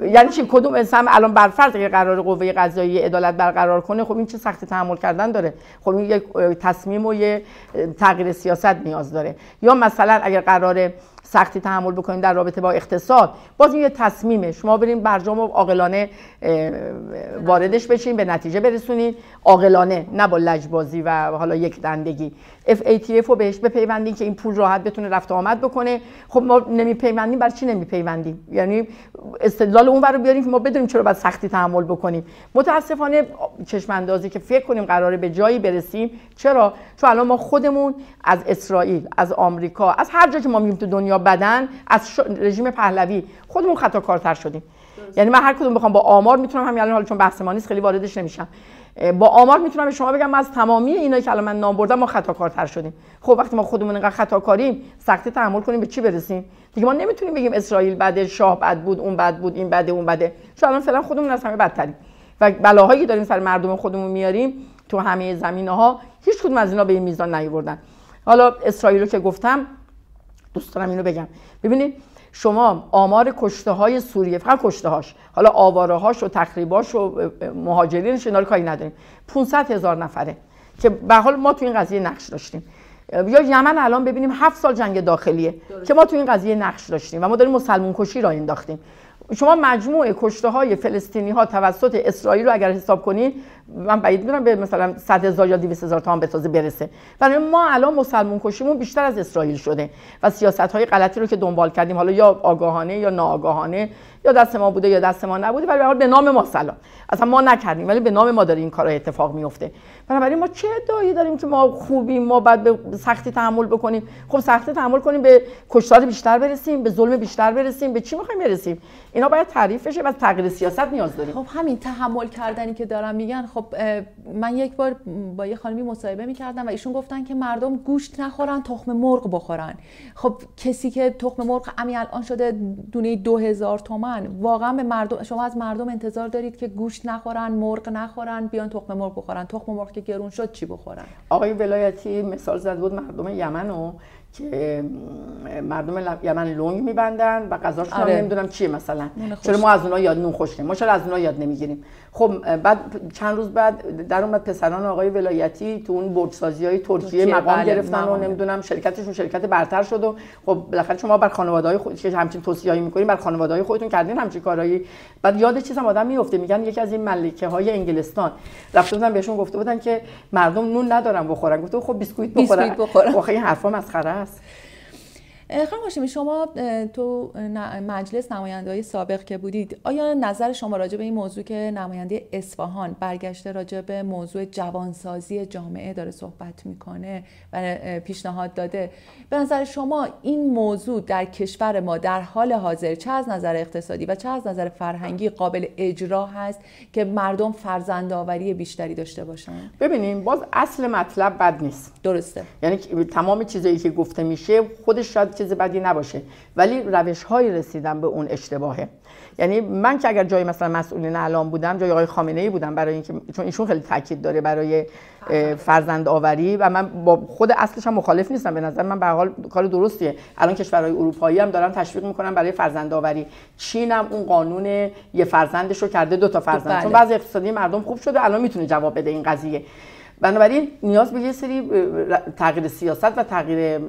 یعنی چی؟ کدوم انسان الان بر فرض که قرار قوه قضاییه عدالت برقرار کنه خب این چه سختی تحمل کردن داره؟ خب این یک تصمیم و یه تغییر سیاست نیاز داره. یا مثلا اگر قرار سختی تحمل بکنیم در رابطه با اقتصاد باز این یه تصمیمه. شما بریم برجام و عاقلانه واردش بشین به نتیجه برسونید عاقلانه نه با لجبازی و حالا یک دندگی. FATF رو بهش بپیوندیم که این پول راحت بتونه رفت آمد بکنه. خب ما نمیپیوندیم برای چی نمیپیوندیم؟ یعنی استدلال اون رو بیاریم که ما بدونیم چرا باید سختی تحمل بکنیم. متاسفانه چشم اندازی که فکر کنیم قراره به جایی برسیم چرا؟ چون الان ما خودمون از اسرائیل از آمریکا از هر جا که ما میگیم تو دنیا بدن از رژیم پهلوی خودمون خطاکارتر شدیم. یعنی من هر کدوم بخوام با آمار می‌تونم همین الان حالا چون بحث ما نیست خیلی واردش نمیشم. با آمار می‌تونم به شما بگم از تمامی اینایی که الان من نام بردم ما خطاکارتر شدیم. خب وقتی ما خودمون اینقدر خطاکاریم سختی تحمل کنیم به چی برسیم؟ دیگه ما نمی‌تونیم بگیم اسرائیل بده شاه بد بود اون بد بود این بده اون بده. چون الان فعلا خودمون از همه بدتریم. و بلاهایی داریم سر مردم خودمون میاریم تو همه زمینه ها هیچ کدوم از اینا به این میزان نیوردن حالا اسرائیل رو که گفتم دوست دارم اینو بگم. ببینید شما آمار کشته های سوریه فقط کشته هاش حالا آواره هاش و تخریباش و مهاجرینش اینا کاری نداریم. 500 هزار نفره که به حال ما تو این قضیه نقش داشتیم. یا یمن الان ببینیم هفت سال جنگ داخلیه که ما تو این قضیه نقش داشتیم و ما داریم مسلمون کشی را انداختیم. شما مجموع کشته های فلسطینی ها توسط اسرائیل رو اگر حساب کنید من بعید می‌دونم به مثلا 100 هزار یا 200 هزار تا به تازه برسه. برای ما الان مسلمون کشیمون بیشتر از اسرائیل شده و سیاست های غلطی رو که دنبال کردیم حالا یا آگاهانه یا ناآگاهانه یا دست ما بوده یا دست ما نبوده ولی به به نام ما سلام. اصلا ما نکردیم ولی به نام ما داره این کارا اتفاق میفته بنابراین ما چه ادعایی داریم که ما خوبیم ما بعد به سختی تحمل بکنیم؟ خب سختی تحمل کنیم به کشتار بیشتر برسیم به ظلم بیشتر برسیم به چی می‌خوایم برسیم؟ اینا باید تعریف بشه و تغییر سیاست نیاز داریم. خب همین تحمل کردنی که دارم میگن خب خب من یک بار با یه خانمی مصاحبه می‌کردم و ایشون گفتن که مردم گوشت نخورن تخم مرغ بخورن. خب کسی که تخم مرغ همین الان شده دونه دو هزار تومن واقعا به مردم شما از مردم انتظار دارید که گوشت نخورن مرغ نخورن بیان تخم مرغ بخورن. تخم مرغ که گرون شد چی بخورن؟ آقای ولایتی مثال زد بود مردم یمن و که مردم یمن لنگ میبندن و غذاشون آره. نمی‌دونم چیه مثلا. چرا ما از اونها یاد نون خوش ما چرا از اونها یاد نمی‌گیریم؟ خب بعد چند روز بعد در اومد پسران آقای ولایتی تو اون بردسازی های ترکیه. مقام بله، گرفتن و نمی‌دونم شرکتشون شرکت برتر شد و خب بالاخره شما بر خانواده های خود همچین توصیه‌ای می‌کنین بر خانواده های خودتون کردین همچین کارهایی. بعد یاد چیزم آدم میفته میگن یکی از این ملکه های انگلستان. رفته بودن بهشون گفته بودن که مردم نون ندارن بخورن. گفته خب بیسکویت بخورن. بیسکویت بخورن این حرفا مسخره است خانم هاشمی شما تو مجلس نماینده های سابق که بودید آیا نظر شما راجع به این موضوع که نماینده اصفهان برگشته راجع به موضوع جوانسازی جامعه داره صحبت می‌کنه و پیشنهاد داده به نظر شما این موضوع در کشور ما در حال حاضر چه از نظر اقتصادی و چه از نظر فرهنگی قابل اجرا هست که مردم فرزندآوری بیشتری داشته باشن؟ ببینیم باز اصل مطلب بد نیست. درسته. یعنی تمام چیزایی که گفته میشه خودش شاید چیز بدی نباشه. ولی روش های رسیدن به اون اشتباهه. یعنی من که اگر جای مثلا مسئولین اعلام بودم جای آقای خامنه ای بودم برای اینکه چون ایشون خیلی تاکید داره برای فرزند آوری و من با خود اصلش هم مخالف نیستم. به نظر من به حال کار درستیه. الان کشورهای اروپایی هم دارن تشویق می‌کنن برای فرزند آوری چین هم اون قانون یه فرزندش رو کرده دو تا فرزند. بله. چون بعضی اقتصادی مردم خوب شده الان می‌تونه جواب بده این قضیه. بنابراین نیاز به یه سری تغییر سیاست و تغییر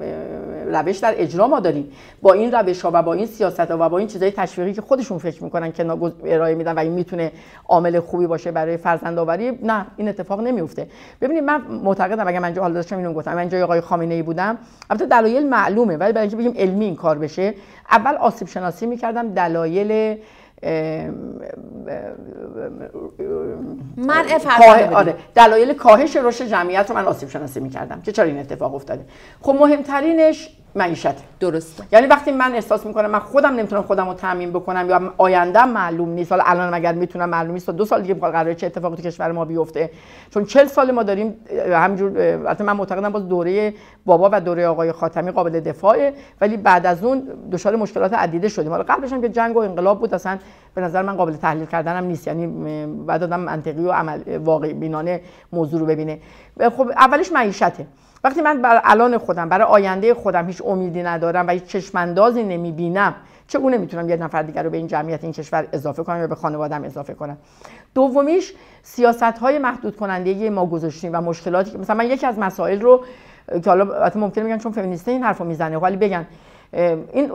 روش در اجرا ما داریم. با این روش ها و با این سیاست ها و با این چیزای تشویقی که خودشون فکر می‌کنن که ارائه میدن و این می‌تونه عامل خوبی باشه برای فرزند آوری نه این اتفاق نمیفته ببینید من معتقدم اگه من جا حالا داشتم اینو گفتم من جای آقای خامنه ای بودم البته دلایل معلومه ولی برای اینکه بگیم علمی این کار بشه اول آسیب شناسی می‌کردم دلایل من آره دلایل کاهش رشد جمعیت رو من آسیب شناسی می‌کردم که چرا این اتفاق افتاده؟ خب مهمترینش معیشت درسته. یعنی وقتی من احساس می‌کنم من خودم نمی‌تونم خودم رو تعمین بکنم یا آیندهم معلوم نیست. حالا الان اگر می‌تونم معلوم نیست دو سال دیگه قراره چه اتفاقی تو کشور ما بیفته. چون 40 سال ما داریم همینجور البته من معتقدم باز دوره بابا و دوره آقای خاتمی قابل دفاعه ولی بعد از اون دچار مشکلات عدیده شدیم. حالا قبلش هم که جنگ و انقلاب بود اصلا به نظر من قابل تحلیل کردنم نیست. یعنی بعد آدم منطقی و عمل واقعی بینانه موضوع رو ببینه. خب اولش معیشته. وقتی من برای الان خودم برای آینده خودم هیچ امیدی ندارم و هیچ چشماندازی نمی‌بینم چگونه می‌تونم یه نفر دیگر رو به این جمعیت این کشور اضافه کنم یا به خانوادم اضافه کنم؟ دومیش سیاست های محدود کننده ما گذاشتیم و مشکلاتی که مثلا من یکی از مسائل رو که حالا ممکنه میگن چون فمینیسته این حرفو می‌زنه ولی بگن این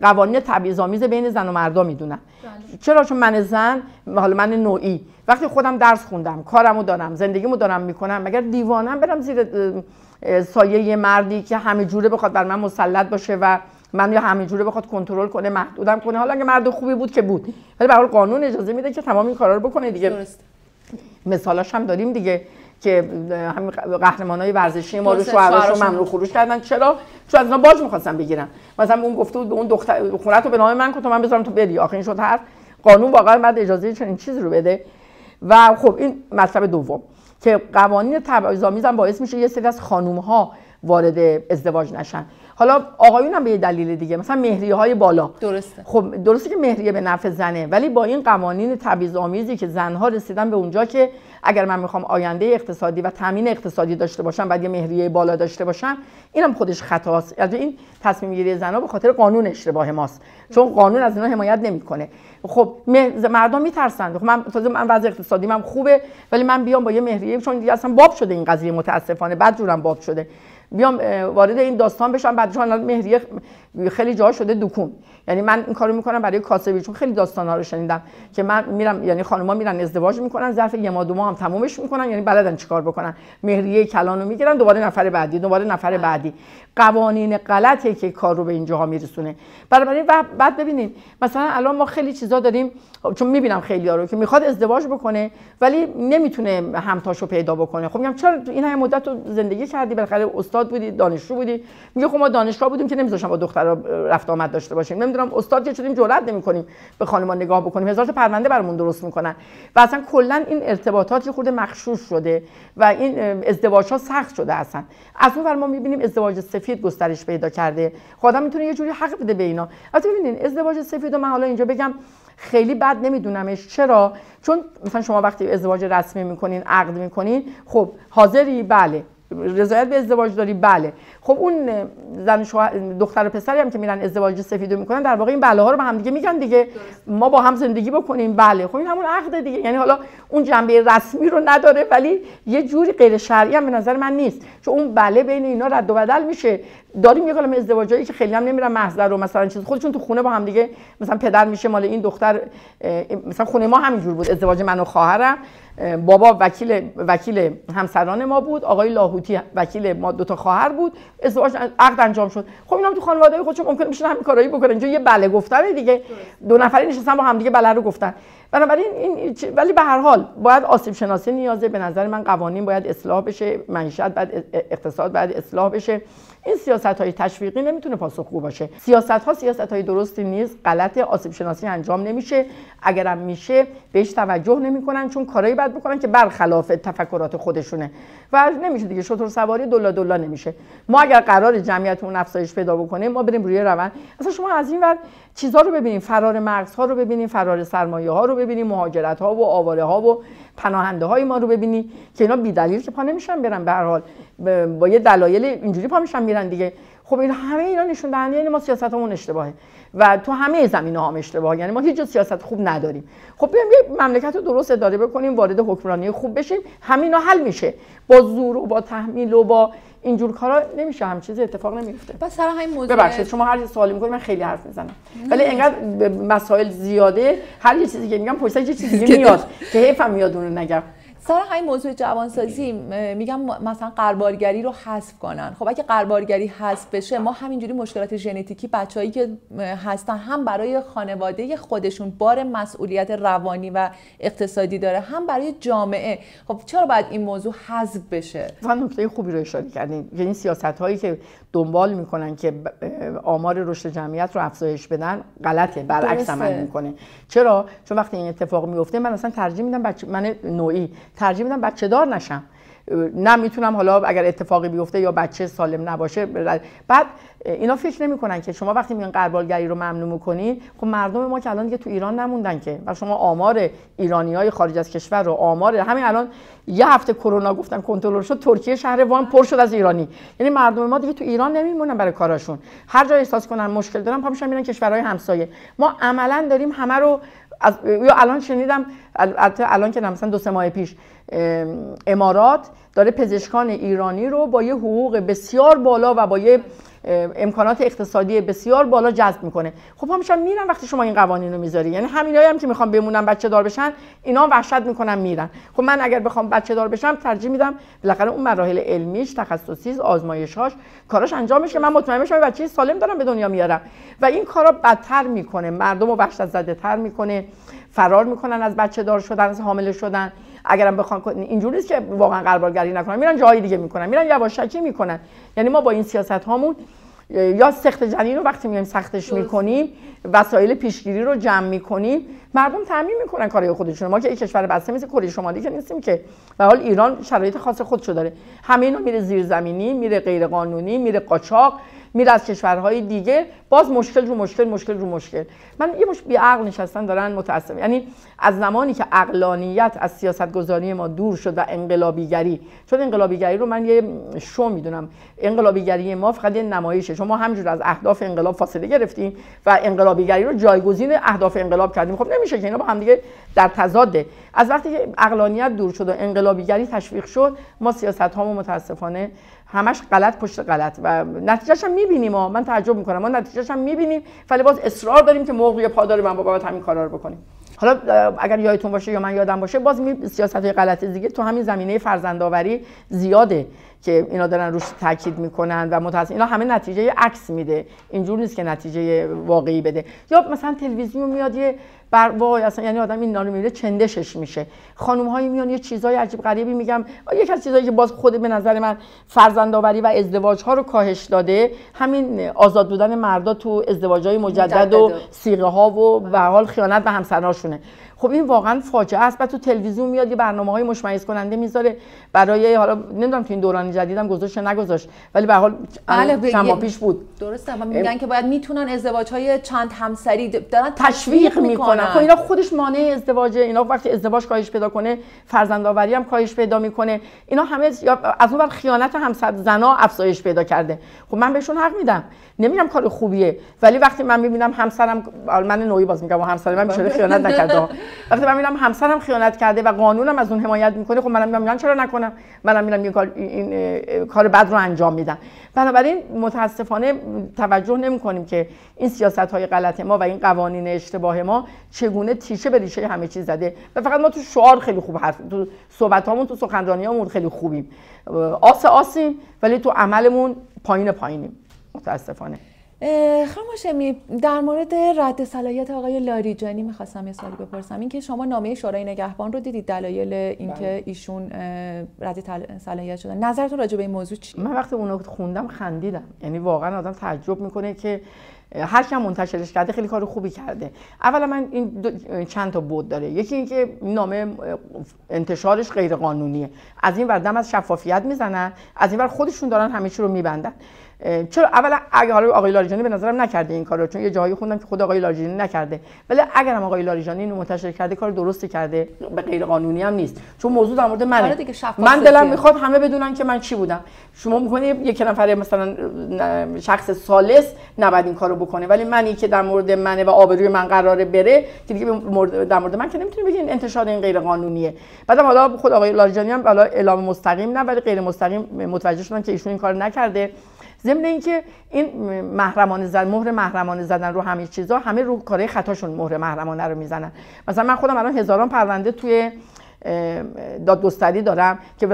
قوانین تبعیض‌آمیز بین زن و مردا می‌دونن. بله. چرا؟ چون من زن حالا من نوعی. وقتی خودم درس خوندم کارمو دارم زندگیمو دارم می‌کنم مگر دیوانم برم زیر سایه یه مردی که همه جوره بخواد بر من مسلط باشه و من یا همه جوره بخواد کنترل کنه محدودم کنه. حالا اگه مرد خوبی بود که بود. ولی به قانون اجازه میده که تمام این کارا رو بکنه دیگه. درست. مثالاش هم داریم دیگه که همین قهرمان های ورزشی ما رو شوهرش رو ممنوع خروج کردن. چرا؟ چون از اینا باج می‌خواستن بگیرن. مثلا اون گفته بود به اون دختر خونت رو به نام من کن تو من بذارم تو بری. آخه این شد هر قانون واقعا بعد اجازه چنین چیزی رو بده. و خب این مطلب دوم. که قوانین تبعیض‌آمیز هم باعث میشه یه سری از خانوم ها وارد ازدواج نشن. حالا آقایون هم به یه دلیل دیگه مثلا مهریه های بالا. درسته. خب درسته که مهریه به نفع زنه ولی با این قوانین تبعیض آمیزی که زنها رسیدن به اونجا که اگر من می‌خوام آینده اقتصادی و تامین اقتصادی داشته باشم بعد یه مهریه بالا داشته باشم اینم خودش خطاست. از این تصمیم گیری زنها به خاطر قانون اشتباه ماست. چون قانون از اینا حمایت نمی‌کنه. خب مردم میترسن. خب من تازه من وضع اقتصادی من خوبه ولی من بیام با یه مهریه چون دیگه اصلا باب شده این قضیه متاسفانه. بعد جورم باب شده. بیام وارد این داستان بشم. بعد چون مهریه خیلی جا شده دکون. یعنی من این کارو می‌کنم برای کاسبی چون خیلی داستان ها رو شنیدم که من میرم یعنی خانم‌ها میرن ازدواج می‌کنن ظرف یه ماه دو ماه هم تمومش می‌کنن یعنی بلدن چیکار بکنن. مهریه کلانو می‌گیرن دوباره نفر بعدی دوباره نفر بعدی. قوانین غلطه که کار رو به اینجاها میرسونه. برای بعد ببینید مثلا الان ما خیلی چیزا داریم چون می‌بینم خیلی ها رو که می‌خواد ازدواج بکنه ولی نمی‌تونه همتاشو پیدا بکنه. خب میگم چرا این همه مدت تو زندگی کردی؟ بالاخره استاد بودی دانشجو بودی. میگه خب ما دانشگاه بودیم که نمیذاشتن با دختر رفت آمد داشته باشیم. نمی‌دونم استاد که شدیم جرئت نمی‌کنیم به خانم نگاه بکنیم. هزار تا پرونده برامون درست می‌کنن. و اصلا کلا این ارتباطات یه خورده مخشوش شده و این ازدواج ها سخت شده اصلا. از اون ما می‌بینیم ازدواج سفید گسترش پیدا کرده. خودم می‌تونه یه جوری حق بده به اینا. البته ببینید ازدواج سفید و من حالا اینجا بگم خیلی بد نمیدونمش. چرا؟ چون مثلا شما وقتی ازدواج رسمی می‌کنین عقد می‌کنین خب حاضری بله. رضایت به ازدواج داری؟ بله. خب اون زن دختر و پسری هم که میرن ازدواج سفیدو می‌کنن در واقع این بله ها رو به هم دیگه میگن دیگه. ما با هم زندگی بکنیم. بله. خب این همون عقد دیگه. یعنی حالا اون جنبه رسمی رو نداره ولی یه جوری غیر شرعی هم به نظر من نیست. چون اون بله بین اینا رد و بدل میشه. داریم یه کلام ازدواجایی که خیلی هم نمیرن محضر رو. مثلا چیز خودشون تو خونه با هم دیگه مثلا پدر میشه مال این دختر مثلا خونه ما همینجور بود. ازدواج من و خواهرم. بابا وکیل وکیل همسران ما بود. آقای لاهوتی وکیل ما دو تا خواهر بود. ازدواج عقد انجام شد. خب اینا تو خانواده خودشون ممکن میشه همین کارایی بکنن. اینجا یه بله گفتن دیگه. دو نفری نشستن با هم دیگه بله رو گفتن. بنابراین این ولی به هر حال باید آسیب شناسی نیازه. به نظر من قوانین باید اصلاح بشه. معیشت بعد اقتصاد باید اصلاح بشه. این سیاست های تشویقی نمی‌تونه پاسخگو باشه. سیاست ها سیاست های درستی نیست غلط آسیب شناسی انجام نمیشه. اگرم میشه بهش توجه نمی‌کنن چون کارایی باید بکنن که برخلاف تفکرات خودشونه. و نمیشه دیگه شطور سواری دلا دلا نمیشه. ما اگر قرار جمعیتمون افزایش پیدا بکنیم ما بریم روی روند. اصلا شما از این ور چیزها رو ببینیم. فرار مغزها رو ببینیم فرار سرمایه ها رو ببینیم مهاجرت ها و آواره ها و پناهنده های ما رو ببینی که اینا بی دلیل که پا نمیشن برن. به هر حال با یه دلایل اینجوری پا میشن میرن دیگه. خب این همه اینا نشون دهنده یعنی ما سیاستمون اشتباهه. و تو همه زمینه ها هم اشتباه یعنی ما هیچ سیاست خوب نداریم. خب بیایم یه مملکت رو درست اداره بکنیم وارد حکمرانی خوب بشیم همینا حل میشه. با زور و با تحمیل و با اینجور کارا نمیشه. هم چیزی اتفاق نمیفته. بس سر همین موضوع ببخشید شما هر سوالی می‌کنید من خیلی حرف می‌زنم. ولی انقدر مسائل زیاده هر یه چیزی که میگم پشت یه چیزی میاد که حیفم میاد اونو نگم. سر همین موضوع جوانسازی میگم مثلا قربارگری رو حذف کنن. خب اگه قربارگری حذف بشه ما همینجوری مشکلات ژنتیکی بچههایی که هستن هم برای خانواده خودشون بار مسئولیت روانی و اقتصادی داره هم برای جامعه. خب چرا باید این موضوع حذف بشه؟ نکته خوبی رو اشاره کردین. یعنی سیاست هایی که دنبال می‌کنن که آمار رشد جمعیت رو افزایش بدن غلطه برعکس عمل می‌کنه. چرا؟ چون وقتی این اتفاق میفته من اصلا ترجیح میدم بچه من نوعی ترجیح میدم بچه دار نشم. نه می‌تونم حالا اگر اتفاقی بیفته یا بچه سالم نباشه بعد اینا فکر نمی‌کنن که شما وقتی میان قربالگری رو ممنوع می‌کنید خب مردم ما که الان دیگه تو ایران نموندن که. و شما آمار ایرانی های خارج از کشور رو آمار همین الان یه هفته کرونا گفتن کنترل شد ترکیه شهر وان پر شد از ایرانی. یعنی مردم ما دیگه تو ایران نمیمونن برای کاراشون. هر جای احساس کنن مشکل دارن پا میشن میرن کشورهای همسایه. ما عملا داریم همه رو از الان شنیدم البته الان که مثلا دو سه ماه پیش امارات داره پزشکان ایرانی رو با یه حقوق بسیار بالا و با یه امکانات اقتصادی بسیار بالا جذب می‌کنه. خب همیشه میرن وقتی شما این قوانین رو می‌ذاری. یعنی همینایی هم که می‌خوام بمونن بچه دار بشن اینا وحشت می‌کنن میرن. خب من اگر بخوام بچه دار بشم ترجیح میدم بالاخره اون مراحل علمیش تخصصی آزمایشهاش کاراش انجام میشه من مطمئن بشم بچه سالم دارم به دنیا میارم. و این کارا بدتر می‌کنه. مردم رو وحشت زده تر می‌کنه. فرار می‌کنن از بچه دار شدن از حامله شدن. اگرم بخوان اینجوری نیست که واقعا قربالگری نکنن. میرن جای دیگه می‌کنن. میرن یواشکی می‌کنن. یعنی ما با این سیاست هامون یا سخت جنین رو وقتی میایم سختش می‌کنیم وسایل پیشگیری رو جمع می‌کنیم مردم تعمین می‌کنن کارهای خودشون ما که یک کشور بسته مثل کره شمالی که نیستیم که. به حال ایران شرایط خاص خودشو داره. همه اینا میره زیرزمینی میره غیر قانونی میره قاچاق میره از کشورهای دیگه. باز مشکل رو مشکل مشکل رو مشکل. من یه مش بی عقل نشستن دارن متاسف یعنی از زمانی که عقلانیت از سیاست گذاری ما دور شد و انقلابیگری. چون انقلابیگری رو من یه شو می‌دونم. انقلابیگری ما فقط یه نمایشه. شما ما از اهداف انقلاب فاصله گرفتیم و انقلابیگری رو جایگزین اهداف انقلاب کردیم. خب که اینا با هم دیگه در تضاده. از وقتی که عقلانیت دور شد و انقلابیگری تشویق شد ما سیاست هامو متاسفانه همش غلط پشت غلط. و نتیجهش هم می‌بینیم ما من تعجب می‌کنم. ما نتیجهش هم می‌بینیم ولی باز اصرار داریم که موقعی پادار من بابا همین کارا رو بکنیم. حالا اگر یادتون باشه یا من یادم باشه باز می سیاست های غلط دیگه تو همین زمینه فرزندآوری زیاده که اینا دارن روش تاکید می‌کنن و متأسف اینا همه نتیجه عکس میده. اینجور نیست که نتیجه واقعی بده. یا مثلا تلویزیون میاد یه بر وای اصلا یعنی آدم این رو می‌بینه چندشش میشه. خانم هایی میان یه چیزای عجیب غریبی میگم. یک از چیزایی که باز خود به نظر من فرزندآوری و ازدواج ها رو کاهش داده همین آزاد بودن مردا تو ازدواج های مجدد, و سیغه ها و به حال خیانت به همسراشونه خب این واقعا فاجعه است. بعد تو تلویزیون میاد یه برنامه های مشمئز کننده می‌ذاره برای حالا نمی‌دونم تو این دوران جدیدم گذاشت نگذاشت ولی به حال بله چند پیش بود. درسته میگن که باید می‌تونن ازدواج های چند همسری دارن تشویق می‌کنن. خب اینا خودش مانع ازدواجه اینا وقتی ازدواج کاهش پیدا کنه فرزندآوری هم کاهش پیدا می‌کنه. اینا همه از اون خیانت همسر زنا افزایش پیدا کرده. خب من بهشون حق میدم. نمیگم کار خوبیه ولی وقتی من می‌بینم همسرم من نوعی باز میگم و همسر من میشه خیانت نکرده. وقتی من می‌بینم همسرم خیانت کرده و قانونم از اون حمایت می‌کنه خب منم میگم چرا نکنم؟ منم میرم این کار این کار بد رو انجام میدم. بنابراین متاسفانه توجه نمی کنیم که این سیاست های غلط ما و این قوانین اشتباه ما چگونه تیشه به ریشه همه چیز زده. و فقط ما تو شعار خیلی خوب حرف تو صحبت هامون تو سخنرانی خیلی خوبیم. آس آسیم ولی تو عملمون پایین پایینیم. متاسفانه. خانم در مورد رد صلاحیت آقای لاریجانی می‌خواستم یه سوالی بپرسم. اینکه شما نامه شورای نگهبان رو دیدید دلایل اینکه بله. ایشون رد صلاحیت شدن. نظرتون راجع به این موضوع چی من وقتی اونو خوندم خندیدم. یعنی واقعا آدم تعجب می‌کنه که هر کم منتشرش کرده خیلی کار خوبی کرده. اولا من این چند تا بود داره. یکی اینکه نامه انتشارش غیر قانونیه از این ور دم از شفافیت می‌زنن از این ور خودشون دارن همه چی رو میبندن. چرا اولا اگه حالا آقای لاریجانی به نظرم نکرده این کارو چون یه جایی خوندم که خود آقای لاریجانی نکرده. ولی اگر هم آقای لاریجانی اینو منتشر کرده کار درستی کرده به غیر قانونی هم نیست. چون موضوع در مورد منه. آره من دلم می‌خواد همه بدونن که من چی بودم. شما می‌کنی یک نفر مثلا شخص سالس نباید این کارو بکنه. ولی منی که در مورد منه و آبروی من قراره بره که دیگه در مورد من که نمی‌تونی بگین انتشار این غیر قانونیه. بعدم حالا خود آقای لاریجانی هم حالا اعلام مستقیم نه ولی غیر مستقیم متوجه شدن که ایشون این کار نکرده. ضمن اینکه این محرمانه زدن مهر محرمانه زدن رو همه چیزا همه رو کارهای خطاشون مهر محرمانه رو می‌زنن. مثلا من خودم الان هزاران پرونده توی دادگستری دارم که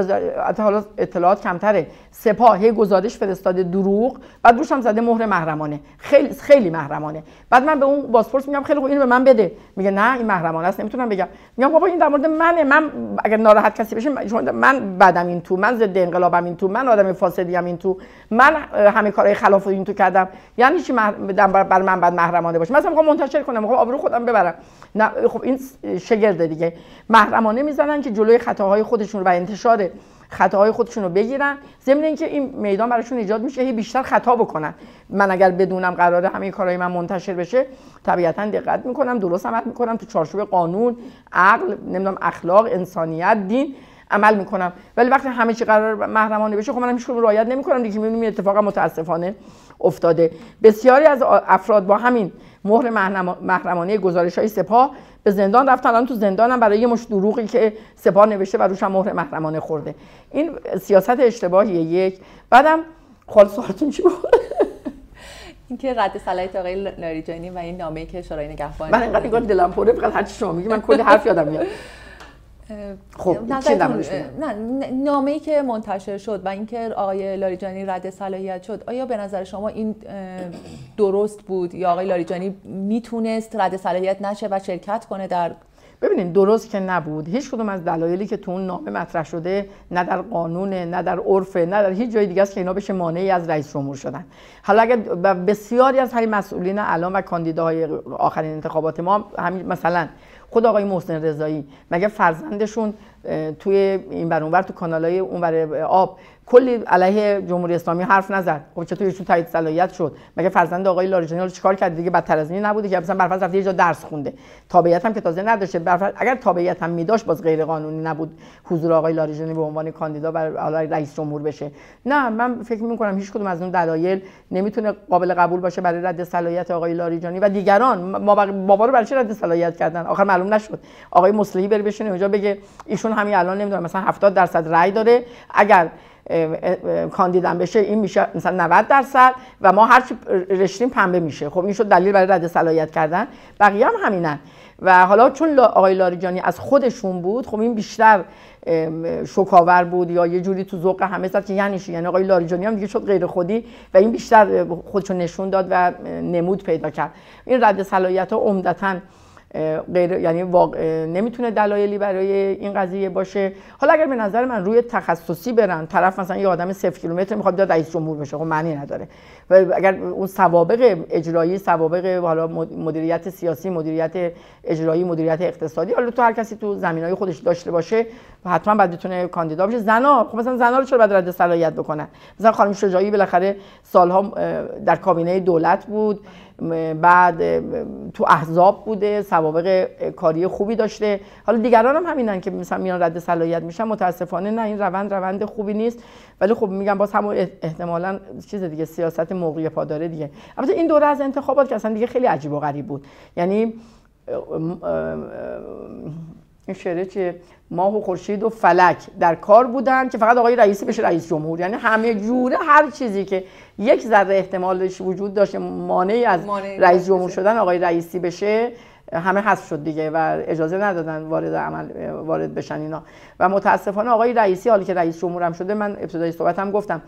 حالا اطلاعات کمتره. سپاه هی گزارش فرستاده دروغ بعد روش هم زده مهر محرمانه. خیلی خیلی محرمانه. بعد من به اون بازپرس میگم خیلی خوب اینو به من بده. میگه نه این محرمانه است نمی‌تونم بگم. میگم بابا این در مورد منه. من اگر ناراحت کسی بشه من بعدم این تو من ضد انقلابم این تو من آدم فاسدی ام این تو. من همه کارهای خلاف این تو کردم. یعنی چی بر من بعد محرمانه باشه؟ مثلا می‌خوام منتشر کنم می‌خوام آبرو خودم ببرم. نه خب این شگرده دیگه. محرمانه می‌زنن که جلوی خطاهای خودشون و انتشار خطاهای خودشون رو بگیرن. ضمن اینکه این میدان براشون ایجاد میشه هی بیشتر خطا بکنن. من اگر بدونم قراره همه کارهای من منتشر بشه طبیعتا دقت می‌کنم درست عمل می‌کنم تو چارچوب قانون عقل نمی‌دونم اخلاق انسانیت دین. عمل می‌کنم. ولی وقتی همه چی قرار محرمانه بشه خب منم هیچ رعایت نمی‌کنم. دیگه می‌بینیم اتفاق متاسفانه افتاده. بسیاری از افراد با همین مهر محرمانه گزارش های سپاه به زندان رفتن. الان تو زندانم برای یه مش دروغی که سپاه نوشته و روش هم مهر محرمانه خورده. این سیاست اشتباهیه. یک. بعدم خال سوالتون چی بود؟ اینکه رد صلاحیت آقای لاریجانی و این نامه که شورای نگهبان من اینقدر دلم پره فقط هر چی شما میگی من کلی حرف یادم میاد. خب نه نامه ای که منتشر شد و اینکه آقای لاریجانی رد صلاحیت شد آیا به نظر شما این درست بود؟ یا آقای لاریجانی می‌تونست رد صلاحیت نشه و شرکت کنه در ببینید درست که نبود. هیچ کدوم از دلایلی که تو اون نامه مطرح شده نه در قانونه نه در عرفه نه در هیچ جای دیگه است که اینا بشه مانعی از رئیس جمهور شدن. حالا اگر بسیاری از همین مسئولین الان و کاندیداهای آخرین انتخابات ما همین مثلا خود آقای محسن رضایی مگه فرزندشون توی این بر اونور تو کانالای اونور آب کلی علیه جمهوری اسلامی حرف نزد. خب چطور ایشون تایید صلاحیت شد؟ مگه فرزند آقای لاریجانی رو چیکار کرد؟ دیگه بدتر از این نبوده که مثلا برفرض رفته یه جا درس خونده. تابعیت هم که تازه نداشته. برفرض اگر تابعیت هم میداشت باز غیر قانونی نبود. حضور آقای لاریجانی به عنوان کاندیدا برای رئیس جمهور بشه. نه من فکر می کنم هیچ کدوم از اون دلایل نمی‌تونه قابل قبول باشه برای رد صلاحیت آقای لاریجانی و دیگران. ما بابا رو برای چه رد صلاحیت کردن؟ آخر معلوم نشد. آقای مصلحی بره بشینه اونجا بگه ایشون همین الان نمی‌دونم مثلا 70 درصد رأی داره. اگر کاندیدم بشه این میشه مثلا 90 درصد و ما هرچی رشتیم پنبه میشه. خب این شد دلیل برای رد صلاحیت کردن. بقیه هم همینن. و حالا چون آقای لاریجانی از خودشون بود خب این بیشتر شکاور بود یا یه جوری تو ذوق همه زد که یعنی یعنی آقای لاریجانی هم دیگه شد غیر خودی و این بیشتر خودشون نشون داد و نمود پیدا کرد. این رد صلاحیت ها عمدتا غیر یعنی واقع... نمی‌تونه دلایلی برای این قضیه باشه. حالا اگر به نظر من روی تخصصی برن طرف مثلا یه آدم 0 کیلومتر می‌خواد بیاد رئیس جمهور بشه خب معنی نداره. و اگر اون سوابق اجرایی سوابق حالا مدیریت سیاسی مدیریت اجرایی مدیریت اقتصادی حالا تو هر کسی تو زمینای خودش داشته باشه حتما باید بتونه کاندیدا بشه. زنا خب مثلا زنا رو چرا باید رد صلاحیت بکنن؟ مثلا خانم شجاعی بالاخره سالها در کابینه دولت بود. بعد تو احزاب بوده سوابق کاری خوبی داشته. حالا دیگران هم همینن که مثلا میان رد صلاحیت میشن. متاسفانه نه این روند روند خوبی نیست. ولی خب میگم باز هم احتمالا چیز دیگه سیاست موقعی پاداره دیگه. البته این دوره از انتخابات که اصلا دیگه خیلی عجیب و غریب بود. یعنی این شعره چه ماه و خورشید و فلک. در کار بودن که فقط آقای رئیسی بشه رئیس جمهور. یعنی همه جوره هر چیزی که یک ذره احتمالش وجود داشته مانعی از رئیس جمهور شدن آقای رئیسی بشه همه حذف شد دیگه و اجازه ندادن وارد عمل وارد بشن اینا. و متاسفانه آقای رئیسی حالی که رئیس جمهورم شده من ابتدای صحبتم گفتم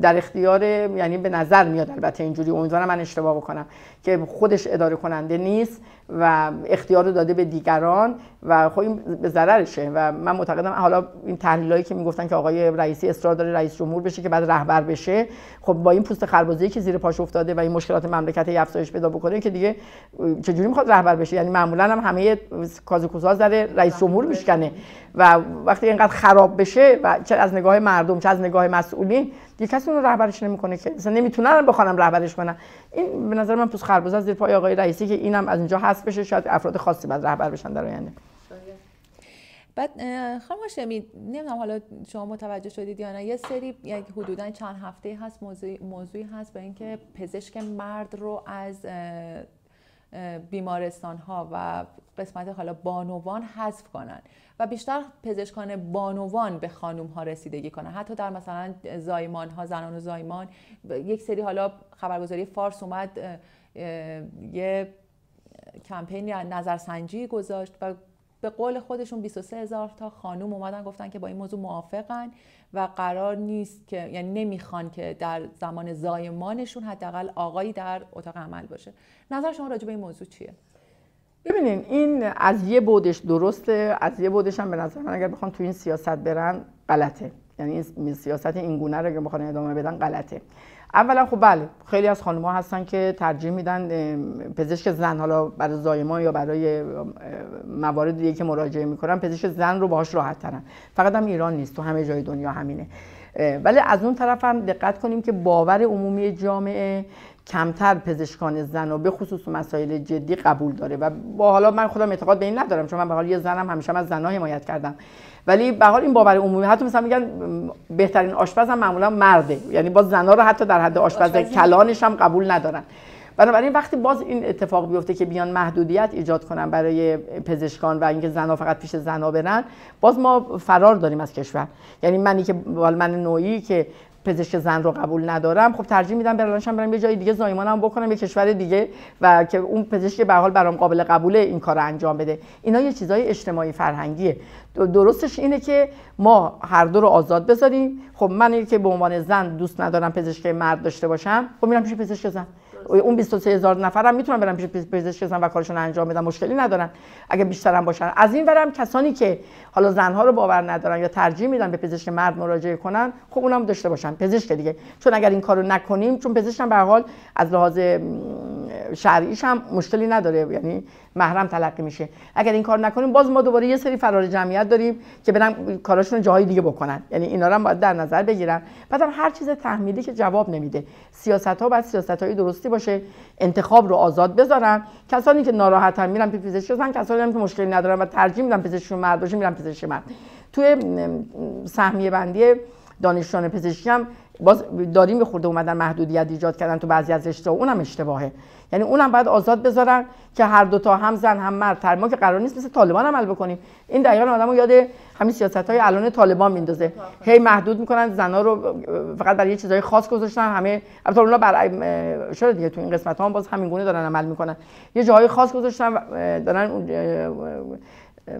در اختیار یعنی به نظر میاد البته اینجوری امیدوارم من اشتباه بکنم که خودش اداره کننده نیست و اختیار رو داده به دیگران و خب این به ضررشه و من معتقدم حالا این تحلیلایی که می‌گفتن که آقای رئیسی اصرار داره رئیس جمهور بشه که بعد رهبر بشه خب با این پوست خربوزی که زیر پاش افتاده و این مشکلات مملکت افزایش پیدا بکنه که دیگه چجوری می‌خواد رهبر بشه؟ یعنی معمولا هم همه کازوکوزا داره رئیس جمهور میشکنه و وقتی اینقدر خراب بشه و چه از نگاه مردم چه از نگاه مسئولین دیگه کسی اون رهبرش نمی‌کنه که مثلا نمی‌تونن بخوانم رهبرش کنن. این به نظر من پوست خربوزه زیر پای آقای رئیسی که اینم از اینجا حذف بشه شاید افراد خاصی بعد رهبر بشن در آینده. بعد خانم هاشمی نمی‌دونم حالا شما متوجه شدید یا نه یه سری یک حدودا چند هفته هست موضوعی, موضوعی هست به اینکه پزشک مرد رو از بیمارستان ها و قسمت حالا بانوان حذف کنن و بیشتر پزشکان بانوان به خانوم ها رسیدگی کنن. حتی در مثلا زایمان ها زنان و زایمان یک سری حالا خبرگزاری فارس اومد یه کمپین نظرسنجی گذاشت و به قول خودشون 23 هزار تا خانوم اومدن گفتن که با این موضوع موافقن و قرار نیست که یعنی نمی‌خوان که در زمان زایمانشون حداقل آقایی در اتاق عمل باشه. نظر شما راجع به این موضوع چیه؟ ببینین این از یه بودش درسته از یه بودش هم به نظر من اگر بخوان تو این سیاست برن غلطه. یعنی این سیاست این گونه رو اگه بخوان ادامه بدن غلطه. اولا خب بله خیلی از خانم ها هستن که ترجیح میدن پزشک زن حالا برای زایمان یا برای موارد دیگه که مراجعه می‌کنن پزشک زن رو باهاش راحت ترن. فقط هم ایران نیست تو همه جای دنیا همینه. ولی از اون طرف هم دقت کنیم که باور عمومی جامعه کمتر پزشکان زن و به خصوص مسائل جدی قبول داره و با حالا من خودم اعتقاد به این ندارم چون من به حال یه زنم همیشه از زنها حمایت کردم. ولی به حال این باور عمومی حتی مثلا میگن بهترین آشپز هم معمولا مرده. یعنی باز زنها رو حتی در حد آشپز کلانش هم قبول ندارن. بنابراین وقتی باز این اتفاق بیفته که بیان محدودیت ایجاد کنن برای پزشکان و اینکه زنها فقط پیش زنها برن باز ما فرار داریم از کشور. یعنی منی که من نوعی که پزشک زن رو قبول ندارم. خب ترجیح میدم برانشم برم یه جای دیگه زایمانم بکنم یه کشور دیگه و که اون پزشک به حال برام قابل قبوله این کار رو انجام بده. اینا یه چیزای اجتماعی فرهنگیه. درستش اینه که ما هر دو رو آزاد بذاریم. خب من که به عنوان زن دوست ندارم پزشک مرد داشته باشم خب میرم پیش پزشک زن. اون 23 هزار نفر هم می‌تونن برن پیش پزشک و کارشون انجام بدن مشکلی ندارن. اگه بیشتر هم باشن. از این برم کسانی که حالا زنها رو باور ندارن یا ترجیح میدن به پزشک مرد مراجعه کنن خب اونم داشته باشن. پزشک دیگه. چون اگر این کارو نکنیم چون پزشک به حال از لحاظ شرعیش هم مشکلی نداره یعنی محرم تلقی میشه. اگر این کار نکنیم باز ما دوباره یه سری فرار جمعیت داریم که برن کاراشون جاهای دیگه بکنن. یعنی اینا رو هم باید در نظر بگیرن. بعدم هر چیز تحمیلی که جواب نمیده. سیاست ها باید سیاست های درستی باشه انتخاب رو آزاد بذارن. کسانی که ناراحتن میرن پی پزشک بزنن کسانی هم که مشکلی ندارن و ترجیح میدن پزشکشون مرد باشه میرن پزشک مرد. توی سهمیه بندی دانشجویان پزشکی هم باز داریم به خورده اومدن محدودیت ایجاد کردن تو بعضی از رشته اونم اشتباهه. یعنی اونم باید آزاد بذارن که هر دو تا هم زن هم مرد. تر ما که قرار نیست مثل طالبان عمل بکنیم. این دقیقا آدمو یاد همین سیاست های الان طالبان میندازه. هی محدود می‌کنن زنا رو فقط برای یه چیزای خاص گذاشتن. همه البته اونا بر شده دیگه تو این قسمت ها هم باز همین گونه دارن عمل می‌کنن. یه جاهای خاص گذاشتن دارن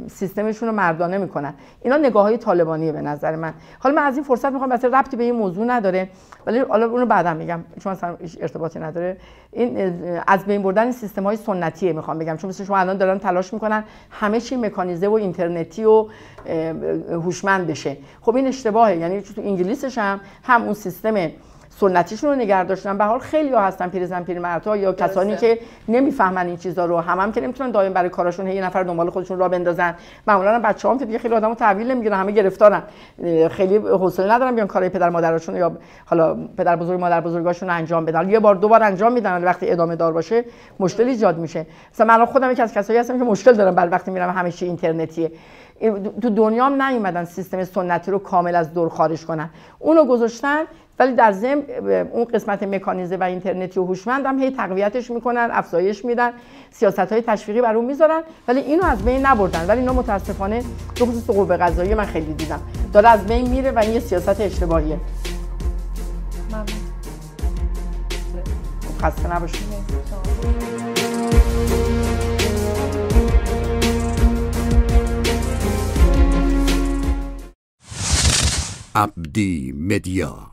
سیستمشون رو مردانه می‌کنن. اینا نگاه های طالبانیه به نظر من. حالا من از این فرصت می‌خوام مثلا ربطی به این موضوع نداره ولی حالا اونو بعدا میگم چون مثلا ارتباطی نداره. این از بین بردن سیستم های سنتیه می‌خوام بگم چون مثل شما الان دارن تلاش می‌کنن همه چی مکانیزه و اینترنتی و هوشمند بشه. خب این اشتباهه یعنی تو انگلیسش هم هم اون سیستم سنتیشون رو نگه داشتن. به حال خیلی ها هستن پیرزن پیرمردها یا کسانی که نمی‌فهمن این چیزا رو. هم هم که نمی‌تونن دائم برای کاراشون یه نفر دنبال خودشون را بندازن. معمولا بچه‌هام که دیگه خیلی آدمو تحویل نمی‌گیرن همه گرفتارن. خیلی حوصله ندارن بیان کارهای پدر مادرشون یا حالا پدر بزرگ مادر بزرگاشون انجام بدن. یه بار دو بار انجام میدن ولی وقتی ادامه دار باشه مشکل ایجاد میشه. مثلا من خودم یکی از کسایی هستم که مشکل دارم. بعد وقتی میرم همه چی اینترنتیه. تو دنیا هم نیومدن سیستم سنتی رو کامل از دور خارج کنن. اونو گذاشتن ولی در ضمن اون قسمت مکانیزه و اینترنتی و هوشمند هم هی تقویتش می‌کنن افزایش میدن سیاست های تشویقی بر اون می‌ذارن. ولی اینو از بین نبردن. ولی اینا متاسفانه به خصوص قوه قضاییه من خیلی دیدم. داره از بین میره و این یه سیاست اشتباهیه. خب، خسته نباشید. عبدی مدیا.